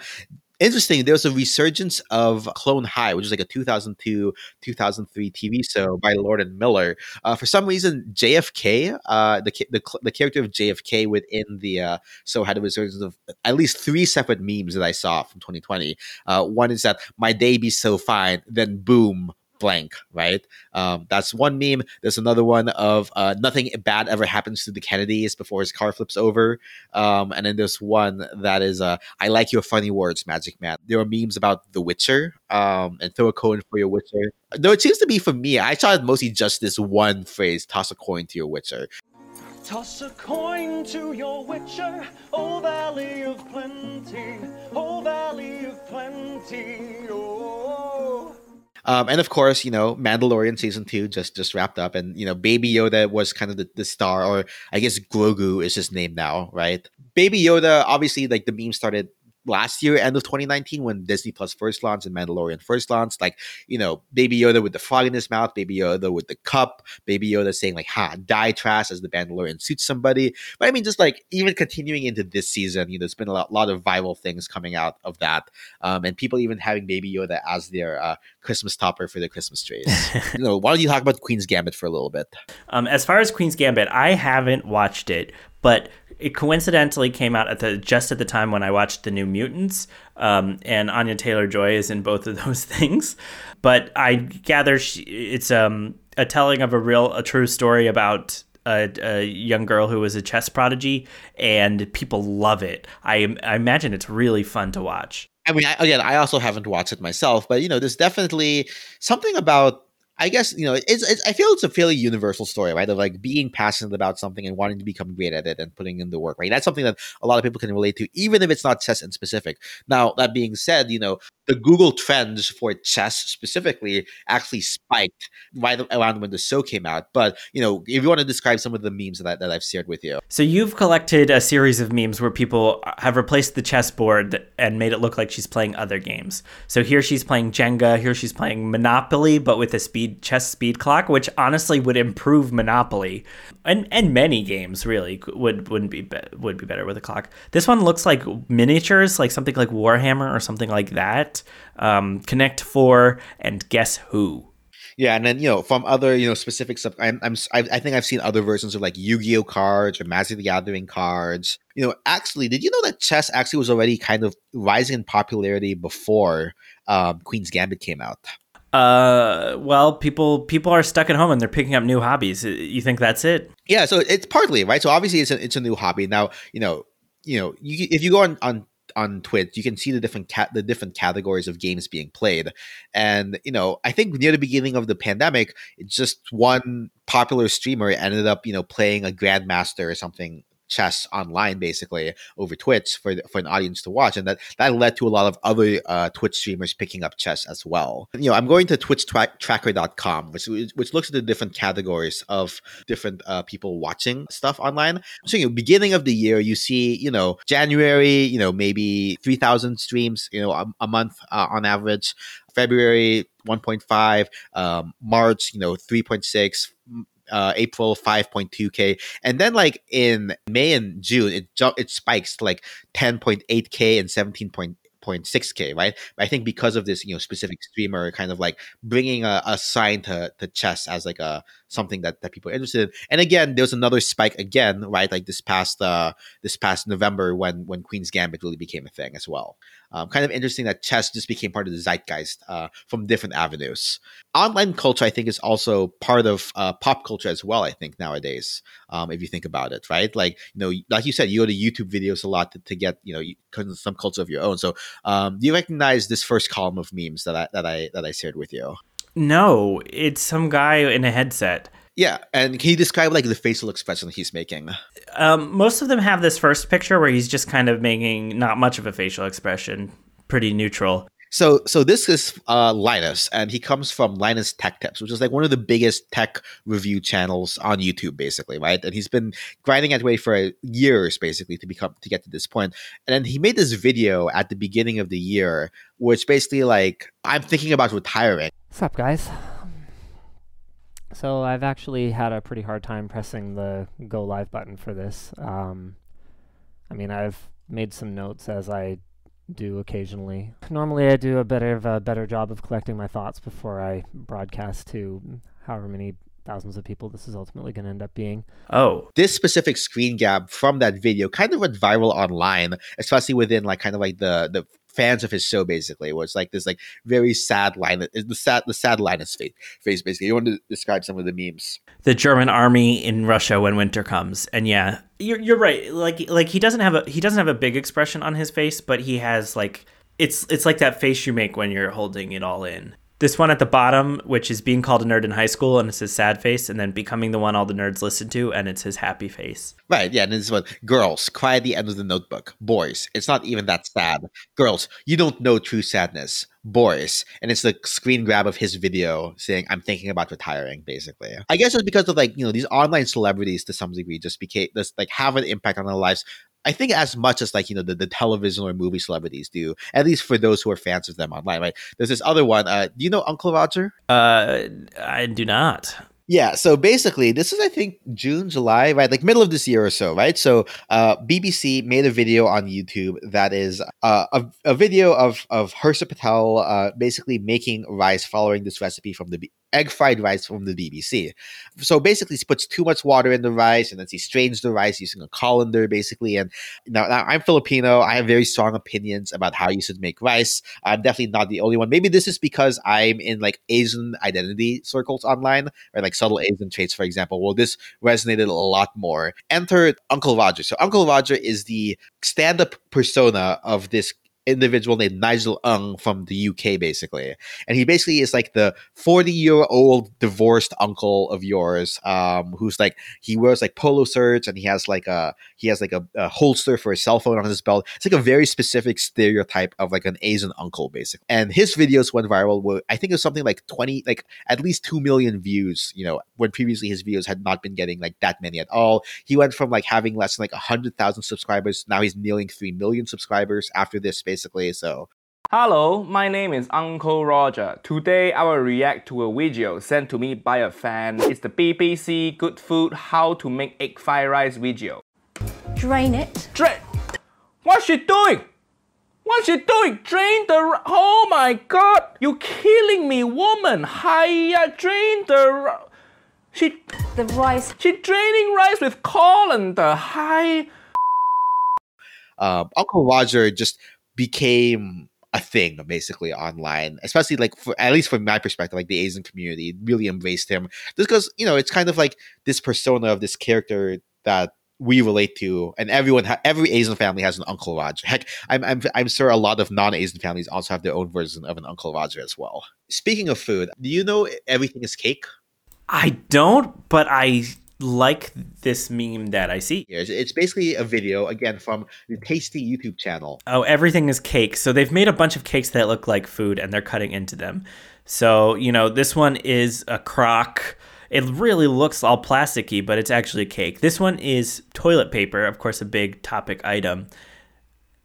interesting there was a resurgence of clone high which is like a 2002 2003 tv show by lord and miller. Uh, for some reason jfk uh, the, the, the character of jfk within the uh, show had a resurgence of at least three separate memes that i saw from 2020 uh, one is that my day be so fine then boom blank, right? Um, that's one meme. There's another one of uh, nothing bad ever happens to the Kennedys before his car flips over. Um, and then there's one that is uh, I like your funny words, Magic Man. There are memes about The Witcher um, and throw a coin for your Witcher. Though it seems to be for me, I saw it mostly just this one phrase toss a coin to your Witcher. Toss a coin to your witcher, oh valley of plenty, oh valley of plenty, oh. Um, and of course, you know, Mandalorian season two just just wrapped up, and you know, Baby Yoda was kind of the, the star, or I guess Grogu is his name now, right? Baby Yoda, obviously, like the meme started last year, end of 2019, when Disney Plus first launched and Mandalorian first launched. Like, you know, Baby Yoda with the frog in his mouth, Baby Yoda with the cup, Baby Yoda saying like "Ha, die trash" as the Mandalorian suits somebody. But I mean, just like even continuing into this season, you know, there's been a lot, lot of viral things coming out of that, um, and people even having Baby Yoda as their uh, Christmas topper for their Christmas trees. *laughs* you know, why don't you talk about Queen's Gambit for a little bit? Um, as far as Queen's Gambit, I haven't watched it, but it coincidentally came out at the just at the time when I watched the New Mutants, um, and Anya Taylor Joy is in both of *laughs* those things. But I gather she, it's um, a telling of a real, a true story about a, a, young girl who was a chess prodigy, and people love it. I, I imagine it's really fun to watch. I mean, I, again, I also haven't watched it myself, but you know, there's definitely something about I guess you know it's, it's I feel it's a fairly universal story, right? Of like being passionate about something and wanting to become great at it and putting in the work, right? That's something that a lot of people can relate to, even if it's not chess in specific. Now that being said, you know the Google trends for chess specifically actually spiked right around when the show came out. But you know, if you want to describe some of the memes that that I've shared with you, so you've collected a series of memes where people have replaced the chessboard and made it look like she's playing other games. So here she's playing Jenga, here she's playing Monopoly, but with a speed chess speed clock, which honestly would improve Monopoly, and and many games really would wouldn't be, be would be better with a clock. This one looks like miniatures, like something like Warhammer or something like that. Um, Connect Four and Guess Who. Yeah, and then you know from other you know specific stuff, I'm, I'm I, I think I've seen other versions of like Yu-Gi-Oh cards or Magic the Gathering cards. You know, actually, did you know that chess actually was already kind of rising in popularity before um, Queen's Gambit came out? Uh, well, people people are stuck at home and they're picking up new hobbies. You think that's it? Yeah, so it's partly right. So obviously, it's a, it's a new hobby now. You know, you know, you, if you go on on on Twitch, you can see the different the different categories of games being played, and you know, I think near the beginning of the pandemic, it's just one popular streamer ended up you know playing a grandmaster or something chess online basically over Twitch for for an audience to watch, and that that led to a lot of other uh, Twitch streamers picking up chess as well. You know, I'm going to TwitchTracker.com, which which looks at the different categories of different uh, people watching stuff online. So, you know, beginning of the year, you see, you know, January, you know, maybe three thousand streams, you know, a, a month uh, on average. February 1.5, um, March, you know, 3.6, uh, April 5.2k, and then like in May and June, it jump it spikes to like 10.8k and 17. 0.6k right but i think because of this you know specific streamer kind of like bringing a, a sign to, to chess as like a something that, that people are interested in and again there was another spike again right like this past uh this past november when when queen's gambit really became a thing as well um, kind of interesting that chess just became part of the zeitgeist uh, from different avenues. Online culture, I think, is also part of uh, pop culture as well. I think nowadays, um, if you think about it, right? Like you know, like you said, you go to YouTube videos a lot to, to get you know some culture of your own. So, um, do you recognize this first column of memes that I that I that I shared with you? No, it's some guy in a headset. Yeah, and can you describe like the facial expression he's making? Um, most of them have this first picture where he's just kind of making not much of a facial expression, pretty neutral. So, so this is uh, Linus, and he comes from Linus Tech Tips, which is like one of the biggest tech review channels on YouTube, basically, right? And he's been grinding at way for years, basically, to become to get to this point. And then he made this video at the beginning of the year, which basically like I'm thinking about retiring. What's up, guys? So I've actually had a pretty hard time pressing the go live button for this. Um, I mean, I've made some notes as I do occasionally. Normally, I do a better of a better job of collecting my thoughts before I broadcast to however many thousands of people this is ultimately going to end up being. Oh, this specific screen grab from that video kind of went viral online, especially within like kind of like the the fans of his show basically it's like this like very sad line uh, the sad the sad Linus face face basically. You want to describe some of the memes. The german army in russia when winter comes and yeah you're, you're right like like he doesn't have a he doesn't have a big expression on his face but he has like it's it's like that face you make when you're holding it all in this one at the bottom, which is being called a nerd in high school, and it's his sad face, and then becoming the one all the nerds listen to, and it's his happy face. Right, yeah, and this one, girls, cry at the end of the notebook. Boys, it's not even that sad. Girls, you don't know true sadness. Boys, and it's the screen grab of his video saying, I'm thinking about retiring, basically. I guess it's because of like, you know, these online celebrities to some degree just became, just like have an impact on their lives I think as much as like you know the, the television or movie celebrities do, at least for those who are fans of them online, right? There's this other one. Uh, do you know Uncle Roger? Uh, I do not. Yeah, so basically, this is I think June, July, right, like middle of this year or so, right? So, uh, BBC made a video on YouTube that is uh, a, a video of of Hersha Patel uh, basically making rice following this recipe from the egg fried rice from the BBC. So basically, he puts too much water in the rice, and then he strains the rice using a colander, basically. And now, now I'm Filipino. I have very strong opinions about how you should make rice. I'm definitely not the only one. Maybe this is because I'm in like Asian identity circles online, or like subtle Asian traits, for example. Well, this resonated a lot more. Enter Uncle Roger. So Uncle Roger is the stand-up persona of this individual named Nigel Ng from the UK, basically. And he basically is like the 40 year old divorced uncle of yours, um, who's like, he wears like polo shirts and he has like a, he has like a, a, holster for his cell phone on his belt. It's like a very specific stereotype of like an Asian uncle, basically. And his videos went viral. Were, I think it was something like 20, like at least 2 million views, you know, when previously his videos had not been getting like that many at all. He went from like having less than like 100,000 subscribers. Now he's nearing 3 million subscribers after this space basically. So Hello, my name is Uncle Roger. Today I will react to a video sent to me by a fan. It's the BBC Good Food How to Make Egg Fried Rice video. Drain it. Drain? What's she doing? What's she doing? Drain the. ri- Oh my god! You're killing me, woman! Hiya, drain the. She. The rice. She draining rice with colander. Hi. um, Uncle Roger just became a thing basically online, especially like for at least from my perspective, like the Asian community really embraced him just because you know it's kind of like this persona of this character that we relate to, and everyone, ha- every Asian family has an Uncle Roger. Heck, I'm, I'm, I'm sure a lot of non-Asian families also have their own version of an Uncle Roger as well. Speaking of food, do you know everything is cake? I don't, but I like this meme that I see. It's, it's basically a video again from the Tasty YouTube channel. Oh, everything is cake. So they've made a bunch of cakes that look like food and they're cutting into them. So, you know, this one is a crock. It really looks all plasticky, but it's actually a cake. This one is toilet paper, of course, a big topic item.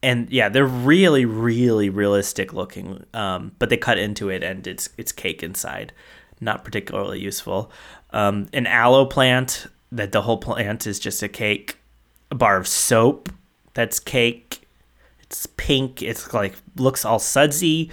And yeah, they're really, really realistic looking. Um, but they cut into it and it's it's cake inside. Not particularly useful. Um, an aloe plant that the whole plant is just a cake. A bar of soap that's cake. It's pink. It's like looks all sudsy,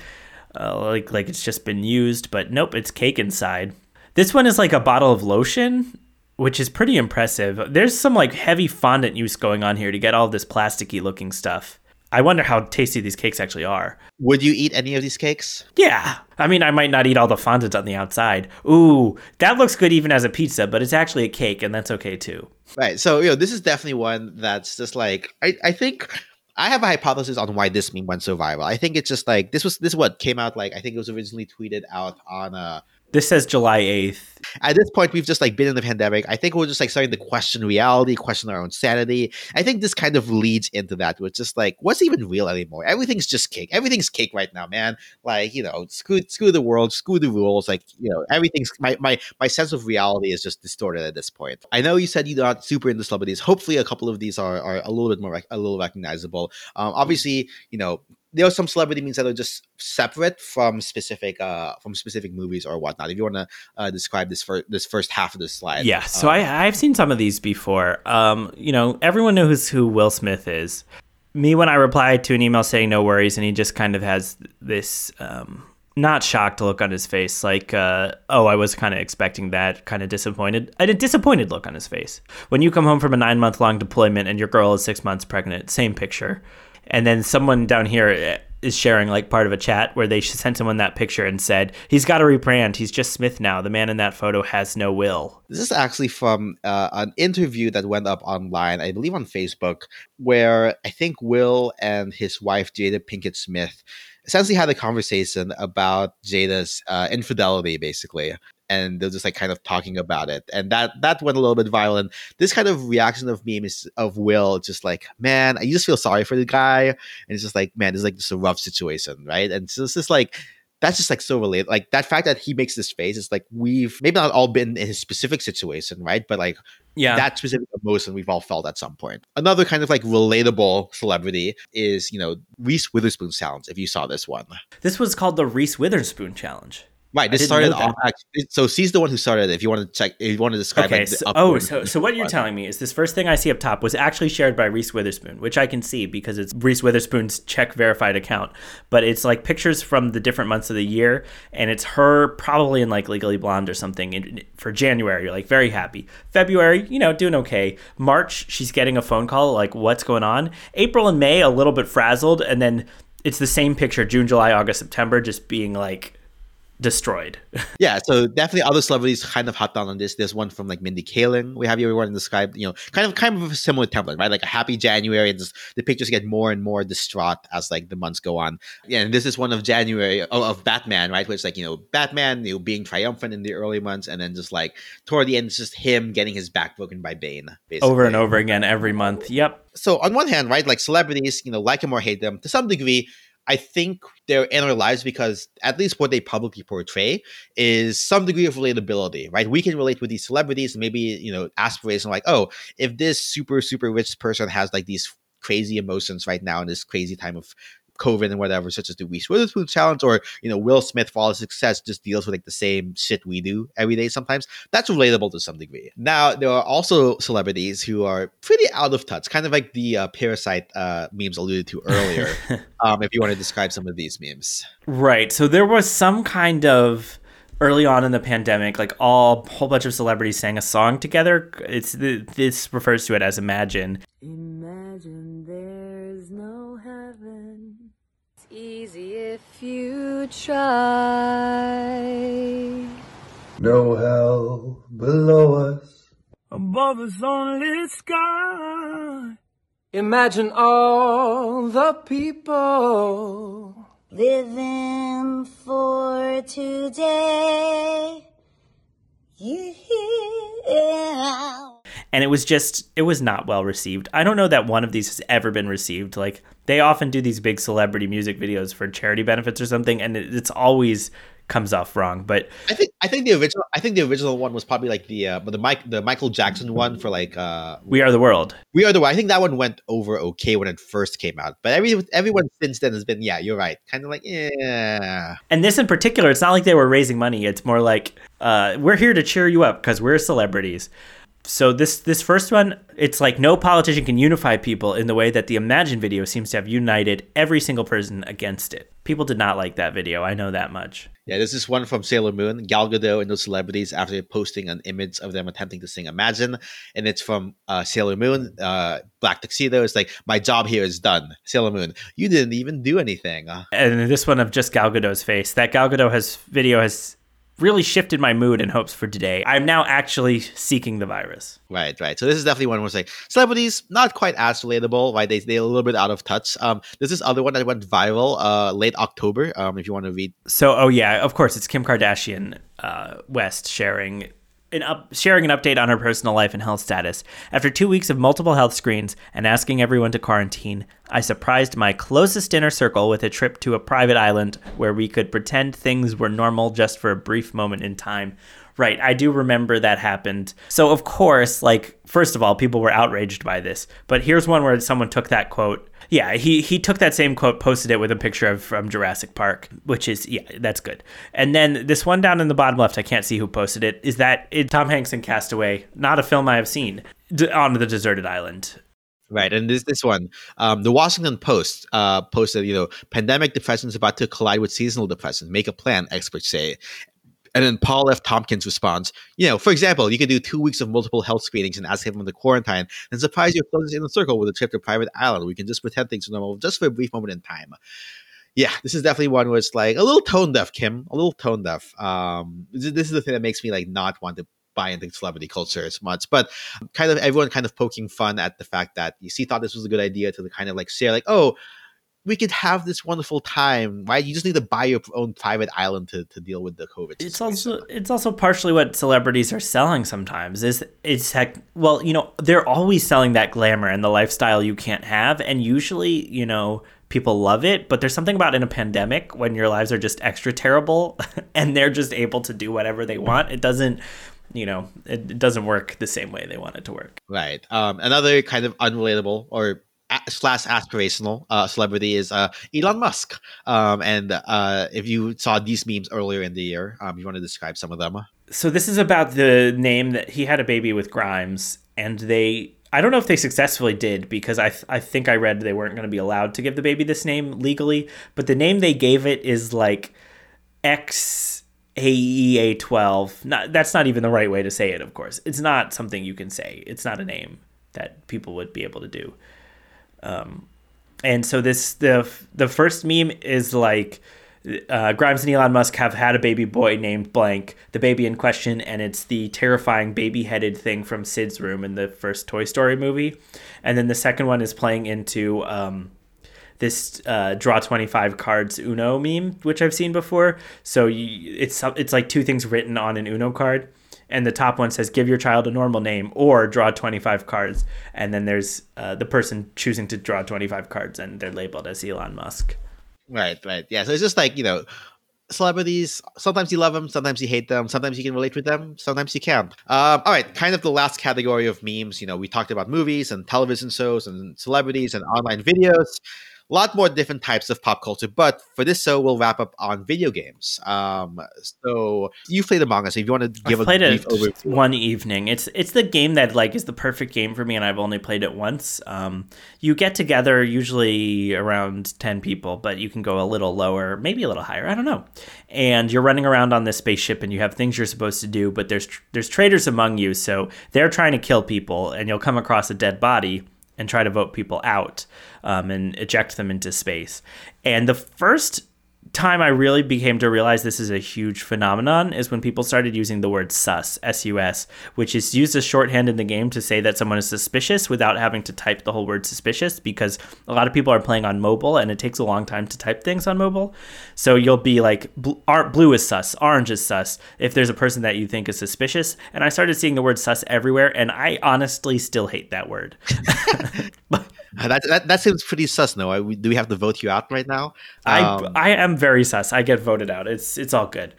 uh, like like it's just been used. But nope, it's cake inside. This one is like a bottle of lotion, which is pretty impressive. There's some like heavy fondant use going on here to get all this plasticky looking stuff. I wonder how tasty these cakes actually are. Would you eat any of these cakes? Yeah. I mean, I might not eat all the fondant on the outside. Ooh, that looks good even as a pizza, but it's actually a cake, and that's okay too. Right. So, you know, this is definitely one that's just like I, I think I have a hypothesis on why this meme went so viral. I think it's just like this was this is what came out like I think it was originally tweeted out on uh This says July 8th. at this point we've just like been in the pandemic. I think we're just like starting to question reality, question our own sanity. I think this kind of leads into that. It's just like, what's even real anymore? Everything's just cake. Everything's cake right now, man. Like, you know, screw screw the world, screw the rules. Like, you know, everything's my my my sense of reality is just distorted at this point. I know you said you're not super into celebrities. Hopefully a couple of these are are a little bit more rec- a little recognizable. Um obviously, you know, there are some celebrity memes that are just separate from specific uh from specific movies or whatnot. If you want to uh, describe this for this first half of the slide, Yeah, so uh, I I've seen some of these before. Um, you know, everyone knows who Will Smith is. Me when I replied to an email saying no worries, and he just kind of has this um, not shocked look on his face, like uh, oh, I was kind of expecting that, kind of disappointed. I had a disappointed look on his face when you come home from a nine month long deployment and your girl is six months pregnant. Same picture, and then someone down here eh, sharing like part of a chat where they sent someone that picture and said he's got to rebrand. He's just Smith now. The man in that photo has no will. This is actually from uh, an interview that went up online, I believe on Facebook, where I think Will and his wife Jada Pinkett Smith essentially had a conversation about Jada's uh, infidelity, basically. And they're just like kind of talking about it, and that that went a little bit viral. And this kind of reaction of memes of Will, just like man, you just feel sorry for the guy, and it's just like man, this is like just a rough situation, right? And so it's just like that's just like so related. Like that fact that he makes this face is like we've maybe not all been in his specific situation, right? But like Yeah. that specific emotion we've all felt at some point. Another kind of like relatable celebrity is, you know, Reese Witherspoon sounds, if you saw this one. This was called the Reese Witherspoon challenge. Right. This started off actually, so she's the one who started it. If you want to check if you want to describe Okay. like, So, oh, so, so what you're telling me is this first thing I see up top was actually shared by Reese Witherspoon, which I can see because it's Reese Witherspoon's check verified account. But it's like pictures from the different months of the year, and it's her probably in like Legally Blonde or something in, for January. You're like very happy. February, you know, doing okay. March, she's getting a phone call like, what's going on? April and May, a little bit frazzled, and then it's the same picture June, July, August, September, just being like destroyed. *laughs* yeah, so definitely other celebrities kind of hopped on on this. There's one from like Mindy Kaling. We have everyone described, you know, kind of kind of a similar template, right? Like a happy January, and just the pictures get more and more distraught as like the months go on. Yeah, and this is one of January of, of Batman, right? Where it's like you know Batman, you know, being triumphant in the early months, and then just like toward the end, it's just him getting his back broken by Bane, basically. Over and over again every month. Yep. so on one hand, right, like celebrities, you know, like them or hate them, to some degree, I think they're in our lives because at least what they publicly portray is some degree of relatability, right? We can relate with these celebrities, maybe, you know, aspiration like, oh, if this super, super rich person has like these crazy emotions right now in this crazy time of COVID and whatever, such as the Reese Witherspoon challenge, or you know, Will Smith for all his success just deals with like the same shit we do every day. Sometimes that's relatable to some degree. Now there are also celebrities who are pretty out of touch, kind of like the uh, parasite uh, memes alluded to earlier. *laughs* um, if you want to describe some of these memes, Right. So there was some kind of early on in the pandemic, like all whole bunch of celebrities sang a song together. It's this refers to it as Imagine. Imagine easy if you try. No hell below us. Above us only sky. Imagine all the people Living for today. Yeah. and it was just it was not well received. I don't know that one of these has ever been received. Like they often do these big celebrity music videos for charity benefits or something, and it, it's always comes off wrong. But I think I think the original I think the original one was probably like the uh, but the Mike the Michael Jackson one for like uh We Are the World. We Are the World. I think that one went over okay when it first came out, but every everyone since then has been yeah, you're right, kind of like yeah. And this in particular, it's not like they were raising money. It's more like uh, we're here to cheer you up because we're celebrities. So this this first one, it's like no politician can unify people in the way that the Imagine video seems to have united every single person against it. People did not like that video. I know that much. Yeah, this is one from Sailor Moon, Gal Gadot and those celebrities after posting an image of them attempting to sing Imagine, and it's from uh, Sailor Moon, uh, Black Tuxedo. It's like my job here is done. Sailor Moon, you didn't even do anything. Uh, And this one of just Gal Gadot's face. That Gal Gadot has video has really shifted my mood and hopes for today. I'm now actually seeking the virus. Right, right. So this is definitely one it's like celebrities not quite as relatable, right? They they're a little bit out of touch. Um, there's this other one that went viral uh late October. Um, if you want to read. So, oh yeah, of course, it's Kim Kardashian uh, West sharing an up sharing an update on her personal life and health status. After two weeks of multiple health screens and asking everyone to quarantine, I surprised my closest inner circle with a trip to a private island where we could pretend things were normal just for a brief moment in time. Right, I do remember that happened. So of course, like first of all, people were outraged by this. But here's one where someone took that quote. Yeah, he he took that same quote, posted it with a picture of from Jurassic Park, which is yeah, that's good. And then this one down in the bottom left, I can't see who posted it. Is that it, Tom Hanks in Castaway? Not a film I have seen. D- on the deserted island. Right, and this this one, um, the Washington Post uh, posted, you know, pandemic depression is about to collide with seasonal depression. Make a plan, experts say. And then Paul F. Tompkins responds, you know, for example, you could do two weeks of multiple health screenings and ask everyone to quarantine and surprise your closest inner circle with a trip to a private island. We can just pretend things are normal just for a brief moment in time. Yeah, this is definitely one where it's like a little tone deaf, Kim, a little tone deaf. Um, this, this is the thing that makes me like not want to buy into celebrity culture as much, but kind of everyone kind of poking fun at the fact that you see thought this was a good idea to the kind of like say like, oh, we could have this wonderful time, right? You just need to buy your own private island to, to deal with the COVID. It's also it's also partially what celebrities are selling sometimes. Is it's heck well, you know, they're always selling that glamour and the lifestyle you can't have, and usually, you know, people love it. But there's something about in a pandemic when your lives are just extra terrible, *laughs* and they're just able to do whatever they want. It doesn't. You know, it, it doesn't work the same way they want it to work. Right. Um, another kind of unrelatable or slash aspirational uh, celebrity is uh, Elon Musk. Um, and uh, if you saw these memes earlier in the year, um, you want to describe some of them? So this is about the name that he had a baby with Grimes, and they. I don't know if they successfully did because I, th- I think I read they weren't going to be allowed to give the baby this name legally, but the name they gave it is like X AEA 12. Not, that's not even the right way to say it, of course. It's not something you can say. It's not a name that people would be able to do. Um, and so this the the first meme is like uh, Grimes and Elon Musk have had a baby boy named blank, the baby in question, and it's the terrifying baby headed thing from Sid's room in the first Toy Story movie. And then the second one is playing into um, this uh, draw 25 cards Uno meme, which I've seen before. So you, it's it's like two things written on an Uno card and the top one says give your child a normal name or draw 25 cards. And then there's uh, the person choosing to draw 25 cards and they're labeled as elon musk. Right right. Yeah so it's just like you know celebrities sometimes you love them sometimes you hate them sometimes you can relate with them sometimes you can't. Um, all right kind of the last category of memes you know we talked about movies and television shows and celebrities and online videos a lot more different types of pop culture. But for this show, we'll wrap up on video games. Um, so you played Among Us. If you want to give I've a played brief it overview, one evening. It's it's the game that like is the perfect game for me, and I've only played it once. Um, you get together usually around ten people, but you can go a little lower, maybe a little higher. I don't know. And you're running around on this spaceship, and you have things you're supposed to do, but there's there's traitors among you, so they're trying to kill people, and you'll come across a dead body and try to vote people out um, and eject them into space. And the first time I really became to realize this is a huge phenomenon is when people started using the word sus, S U S, which is used as shorthand in the game to say that someone is suspicious without having to type the whole word suspicious because a lot of people are playing on mobile and it takes a long time to type things on mobile. So you'll be like, bl- blue is sus, orange is sus, if there's a person that you think is suspicious. And I started seeing the word sus everywhere, and I honestly still hate that word. *laughs* that, that that seems pretty sus. No, I, do we have to vote you out right now? Um, I I am very sus. I get voted out. It's it's all good.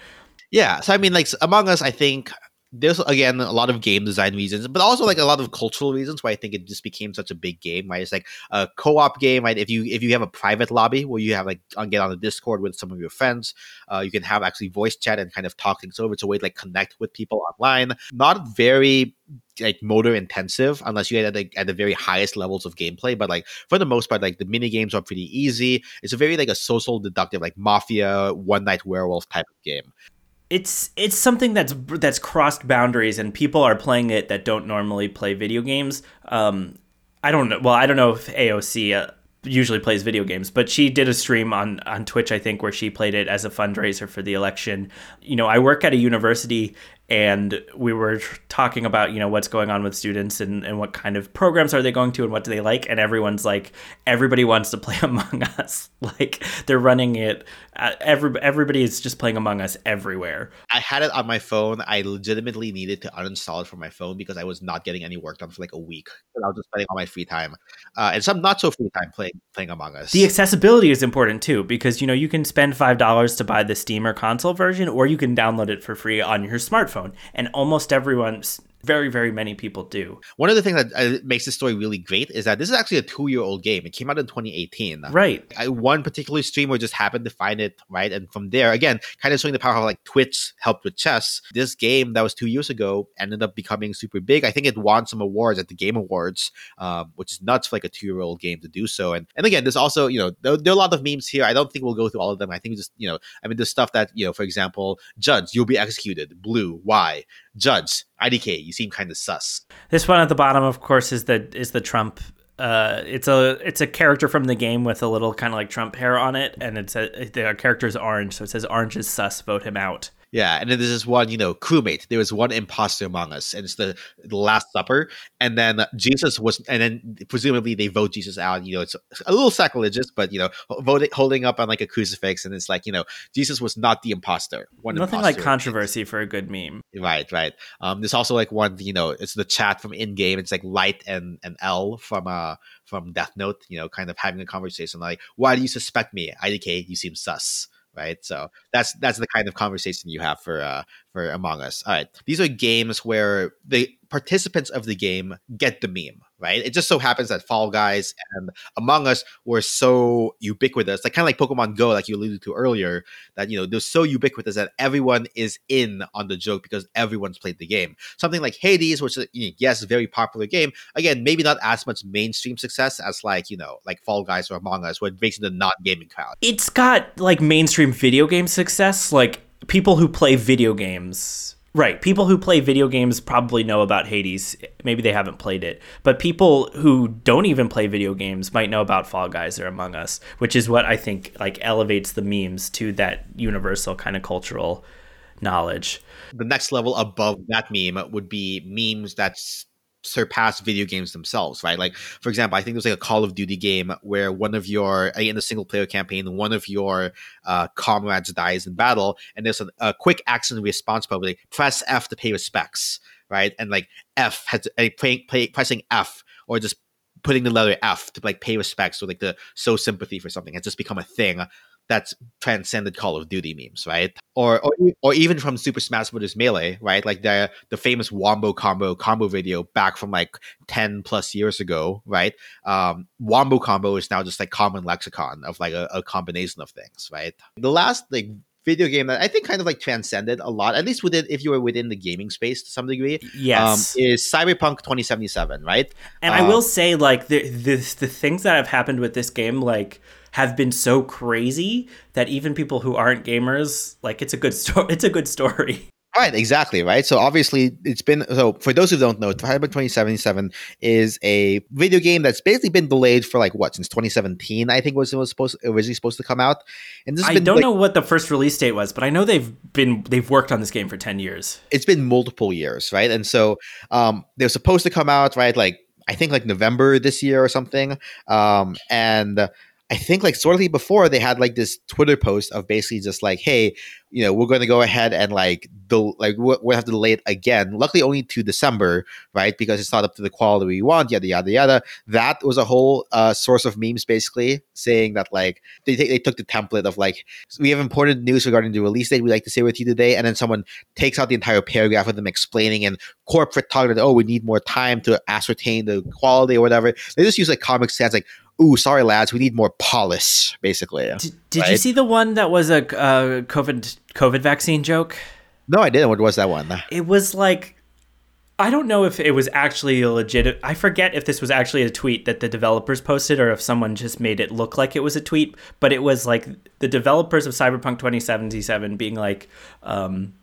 Yeah, so I mean, like Among Us, I think there's again a lot of game design reasons, but also like a lot of cultural reasons why I think it just became such a big game. Right, it's like a co-op game. Right, if you if you have a private lobby where you have like on get on a Discord with some of your friends, uh, you can have actually voice chat and kind of talk things over. It's a way to like connect with people online. Not very like motor intensive unless you get at the, at the very highest levels of gameplay but like for the most part like the mini games are pretty easy it's a very like a social deductive like mafia one night werewolf type of game it's it's something that's that's crossed boundaries and people are playing it that don't normally play video games. Um i don't know well i don't know if aoc uh, usually plays video games but she did a stream on on twitch i think where she played it as a fundraiser for the election. You know i work at a university and we were talking about you know what's going on with students and, and what kind of programs are they going to and what do they like and everyone's like everybody wants to play *laughs* among us. Like they're running it every, everybody is just playing among us everywhere. I had it on my phone. I legitimately needed to uninstall it from my phone because i was not getting any work done for like a week. I was just spending all my free time uh, and some not so free time playing playing among us. The accessibility is important too because you know you can spend five dollars to buy the steam or console version or you can download it for free on your smartphone. And almost everyone's very very many people do. One of the things that uh, makes this story really great is that this is actually a two-year-old game. It came out in 2018 right. I, one particular streamer just happened to find it right? And from there again kind of showing the power of like twitch helped with chess. This game that was two years ago ended up becoming super big. I think it won some awards at the game awards um, which is nuts for like a two-year-old game to do so. And and again there's also you know there, there, are a lot of memes here. I don't think we'll go through all of them. I think just you know i mean the stuff that you know for example judge you'll be executed. Blue why judge IDK, you seem kind of sus. This one at the bottom, of course, is the is the Trump. Uh, it's a it's a character from the game with a little kind of like Trump hair on it, and it's a the character is orange, so it says orange is sus. Vote him out. Yeah, and then there's this one, you know, crewmate. There was one imposter among us, and it's the, the Last Supper. And then Jesus was, and then presumably they vote Jesus out. You know, it's a little sacrilegious, but you know, voting, holding up on like a crucifix, and it's like, you know, Jesus was not the imposter. One Nothing imposter. like controversy for a good meme. Right, right. Um, there's also like one, you know, it's the chat from in game. It's like Light and and L from uh from Death Note. You know, kind of having a conversation like, why do you suspect me? IDK, you seem sus right? So that's that's the kind of conversation you have for uh, for Among Us. All right, these are games where the participants of the game get the meme, right? It just so happens that Fall Guys and Among Us were so ubiquitous, like kind of like Pokemon Go, like you alluded to earlier, that you know they're so ubiquitous that everyone is in on the joke because everyone's played the game. Something like Hades, which is yes, very popular game. Again, maybe not as much mainstream success as like you know like Fall Guys or Among Us, where it makes non gaming crowd. It's got like mainstream video game success, like people who play video games Right. People who play video games probably know about Hades. Maybe they haven't played it. But people who don't even play video games might know about Fall Guys or Among Us, which is what I think like elevates the memes to that universal kind of cultural knowledge. The next level above that meme would be memes that's surpass video games themselves, right? Like, for example, I think there's like a Call of Duty game where one of your in the single player campaign, one of your uh, comrades dies in battle, and there's a, a quick action response probably press F to pay respects, right? And like F has uh, play, play, pressing F or just putting the letter F to like pay respects or like to show sympathy for something has just become a thing that's transcended Call of Duty memes, right? Or or, or even from Super Smash Bros. Melee, right? Like the the famous Wombo combo combo video back from like ten plus years ago, right? Um, Wombo combo is now just like common lexicon of like a, a combination of things, right? The last like video game that I think kind of like transcended a lot, at least within if you were within the gaming space to some degree. Yes. um, is Cyberpunk 2077, right? And I Um, will say, like the, the the things that have happened with this game, like have been so crazy that even people who aren't gamers, like it's a good *laughs* story. It's a good story. Right, exactly, right. So obviously, it's been so. For those who don't know, Cyberpunk 2077 is a video game that's basically been delayed for like what since 2017. I think was it was supposed originally supposed to come out, and this has I been don't like, know what the first release date was, but I know they've been they've worked on this game for ten years. it's been multiple years, right? And so um, they're supposed to come out right, like I think like November this year or something. Um, and I think like shortly before they had like this Twitter post of basically just like, hey, you know, we're going to go ahead and like del- like we'll, we'll have to delay it again. Luckily, only to December, right? Because it's not up to the quality we want. Yada yada yada. That was a whole uh, source of memes, basically saying that like they ta- they took the template of like we have important news regarding the release date we'd like to share with you today, and then someone takes out the entire paragraph of them explaining and corporate talk that oh we need more time to ascertain the quality or whatever. They just use like comic sans like. Ooh, sorry, lads. We need more polish, basically. Did you see the one that was a uh, COVID COVID vaccine joke? No, I didn't. What was that one? It was like I don't know if it was actually a legit. I forget if this was actually a tweet that the developers posted or if someone just made it look like it was a tweet. But it was like the developers of Cyberpunk 2077 being like, um,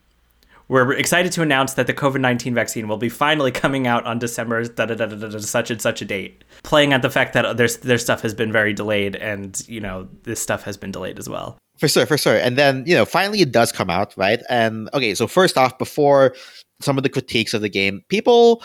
"We're excited to announce that the COVID 19 vaccine will be finally coming out on December da, da, da, such and such a date." Playing at the fact that their their stuff has been very delayed, and you know this stuff has been delayed as well. For sure, for sure. And then, you know, finally it does come out, right? And okay, so first off, before some of the critiques of the game, people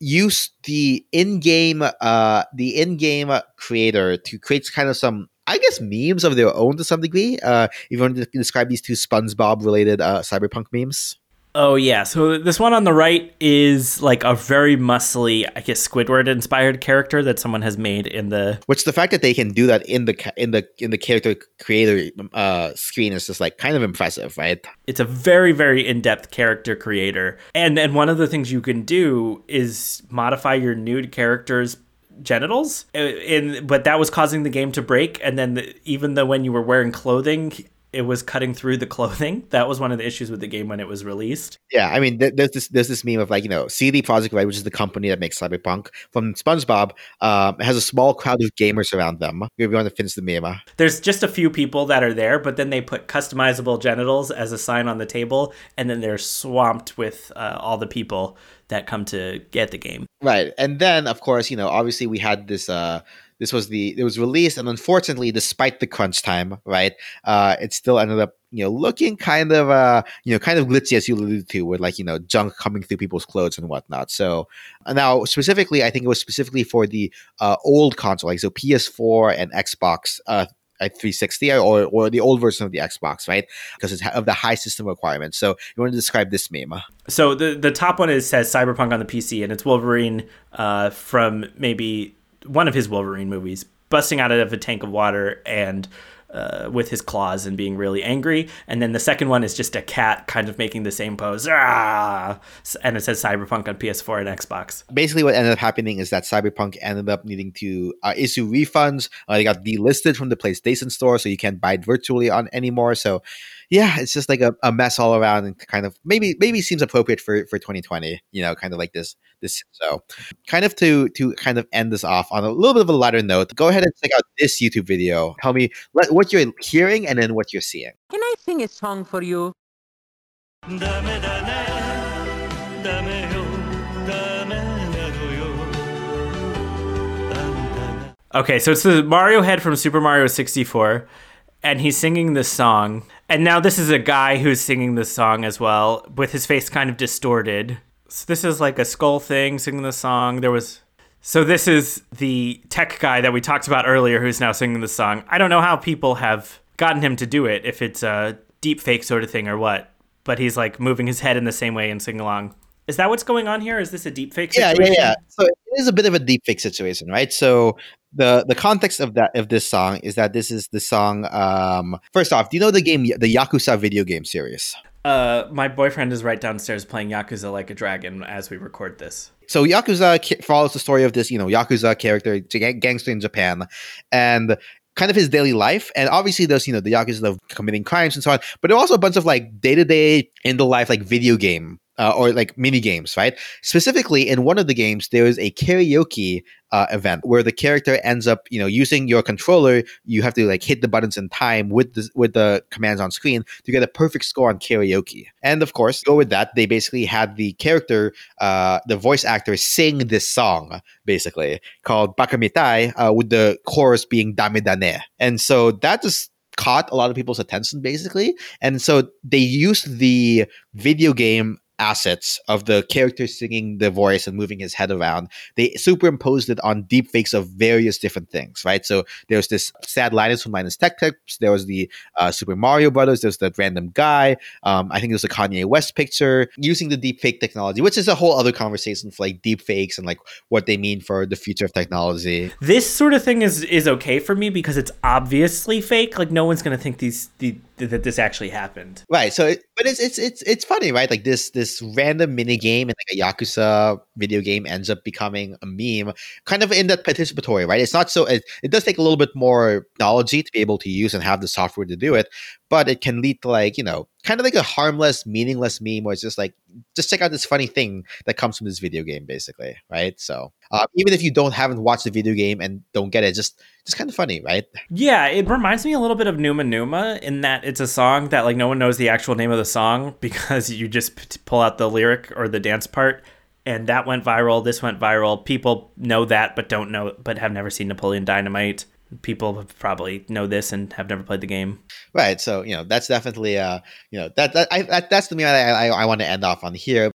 use the in-game uh the in-game creator to create kind of some I guess memes of their own to some degree. Uh if you want to describe these two SpongeBob related uh cyberpunk memes. Oh yeah, so this one on the right is like a very muscly, I guess Squidward inspired character that someone has made in the Which the fact that they can do that in the in the in the character creator uh screen is just like kind of impressive, right? it's a very very in-depth character creator. And and one of the things you can do is modify your nude character's genitals Uh, in but that was causing the game to break and then the, even though when you were wearing clothing it was cutting through the clothing. *laughs* That was one of the issues with the game when it was released. Yeah, I mean, there's this there's this meme of like you know CD Projekt Red, which is the company that makes Cyberpunk from SpongeBob, um, has a small crowd of gamers around them. If you want to finish the meme, There's just a few people that are there, but then they put customizable genitals as a sign on the table, and then they're swamped with uh, all the people that come to get the game. right? And then of course you know obviously we had this. uh this was the it was released and unfortunately despite the crunch time right uh it still ended up you know looking kind of uh you know kind of glitchy as you alluded to with like you know junk coming through people's clothes and whatnot so uh, now specifically i think it was specifically for the uh old console like so ps4 and xbox uh at 360 or, or the old version of the Xbox, right? Because it's of the high system requirements. So you want to describe this meme? So the the top one is says Cyberpunk on the PC, and it's Wolverine uh, from maybe one of his Wolverine movies, busting out of a tank of water and uh, with his claws and being really angry. And then the second one is just a cat kind of making the same pose, ah! and it says Cyberpunk on PS4 and Xbox. Basically, what ended up happening is that Cyberpunk ended up needing to uh, issue refunds. Uh, they got delisted from the PlayStation Store, so you can't buy it virtually on anymore. So, yeah, it's just like a, a mess all around, and kind of maybe maybe seems appropriate for for 2020. You know, kind of like this this. So, kind of to to kind of end this off on a little bit of a lighter note. Go ahead and check out this YouTube video. Tell me let, what you're hearing and then what you're seeing. Can I sing a song for you? Okay, so it's the Mario head from Super Mario 64, and he's singing this song. And now this is a guy who's singing this song as well, with his face kind of distorted. So this is like a skull thing singing the song. There was. So this is the tech guy that we talked about earlier who's now singing the song. I don't know how people have gotten him to do it, if it's a deep fake sort of thing or what. But he's like moving his head in the same way and singing along. Is that what's going on here? Is this a deep fake Yeah, situation? yeah, yeah. So it is a bit of a deepfake situation, right? So the the context of that of this song is that this is the song. Um, first off, do you know the game, the Yakuza video game series? Uh, my boyfriend is right downstairs playing Yakuza Like a Dragon as we record this. So Yakuza follows the story of this, you know, Yakuza character, gangster in Japan, and kind of his daily life. And obviously, there's you know the Yakuza of committing crimes and so on, but there are also a bunch of like day to day in the life like video game. Uh, or like mini games, right? Specifically, in one of the games, there is a karaoke uh, event where the character ends up, you know, using your controller. You have to like hit the buttons in time with the with the commands on screen to get a perfect score on karaoke. And of course, go with that. They basically had the character, uh, the voice actor, sing this song basically called Baka Mitai, uh, with the chorus being Dame da ne. And so that just caught a lot of people's attention basically and so they used the video game assets of the character singing the voice and moving his head around they superimposed it on deep fakes of various different things right so there's this sad linus from linus tech tips there was the uh, super mario brothers there's that random guy um, i think there's a kanye west picture using the deep fake technology which is a whole other conversation for like deep fakes and like what they mean for the future of technology This sort of thing is is okay for me because it's obviously fake. Like no one's gonna think these the, that this actually happened. Right. So, it, but it's it's it's it's funny, right? Like this this random mini game in like a Yakuza video game ends up becoming a meme, kind of in that participatory, right? It's not so. It, it does take a little bit more technology to be able to use and have the software to do it, but it can lead to like you know, kind of like a harmless, meaningless meme where it's just like, just check out this funny thing that comes from this video game, basically, right? So, uh, even if you don't haven't watched the video game and don't get it, just just kind of funny, right? Yeah, it reminds me a little bit of Numa Numa in that it's a song that like no one knows the actual name of the song *laughs* because you just p- pull out the lyric or the dance part and that went viral, this went viral. People know that but don't know but have never seen Napoleon Dynamite. People probably know this and have never played the game. Right. So you know that's definitely uh you know that that, I, that that's the meme I I, I want to end off on here.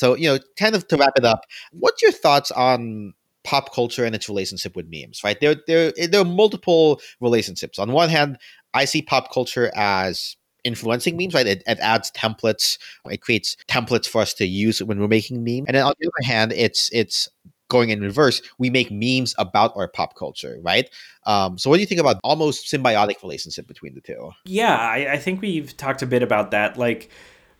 So, you know, kind of to wrap it up, what's your thoughts on pop culture and its relationship with memes, right? There, there, there are multiple relationships. On one hand, I see pop culture as influencing memes, right? It, it adds templates. It creates templates for us to use when we're making memes. And then on the other hand, it's it's going in reverse. We make memes about our pop culture, right? Um, so what do you think about almost symbiotic relationship between the two? Yeah, I, I think we've talked a bit about that. Like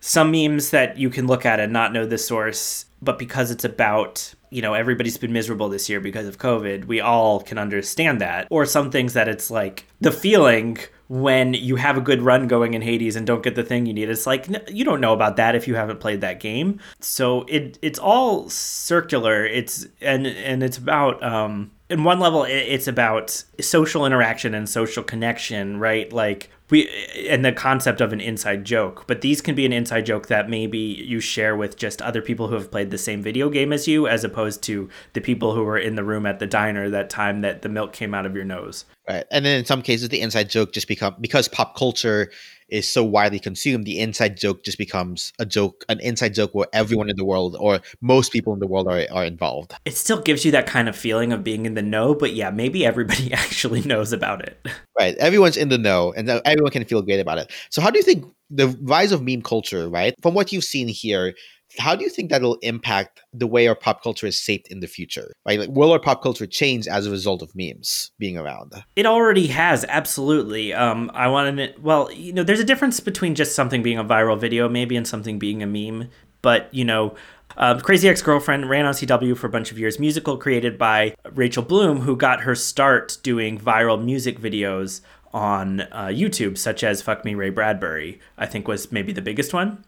some memes that you can look at and not know the source, but because it's about, you know, everybody's been miserable this year because of COVID, we all can understand that. Or some things that it's like the feeling when you have a good run going in Hades and don't get the thing you need. It's like you don't know about that if you haven't played that game. So it it's all circular. It's and and it's about um in one level it's about social interaction and social connection, right? Like we and the concept of an inside joke but these can be an inside joke that maybe you share with just other people who have played the same video game as you as opposed to the people who were in the room at the diner that time that the milk came out of your nose Right. And then in some cases the inside joke just become because pop culture is so widely consumed, the inside joke just becomes a joke, an inside joke where everyone in the world or most people in the world are, are involved. it still gives you that kind of feeling of being in the know but yeah maybe everybody *laughs* actually knows about it Right. Everyone's in the know and everyone can feel great about it. So how do you think the rise of meme culture, right? From what you've seen here, how do you think that'll impact the way our pop culture is shaped in the future? Right? Like will our pop culture change as a result of memes being around? It already has, absolutely. Um, I want to, well, you know, there's a difference between just something being a viral video, maybe, and something being a meme. But, you know, um, Crazy Ex Girlfriend ran on CW for a bunch of years, musical created by Rachel Bloom, who got her start doing viral music videos on uh, YouTube, such as Fuck Me Ray Bradbury, I think was maybe the biggest one.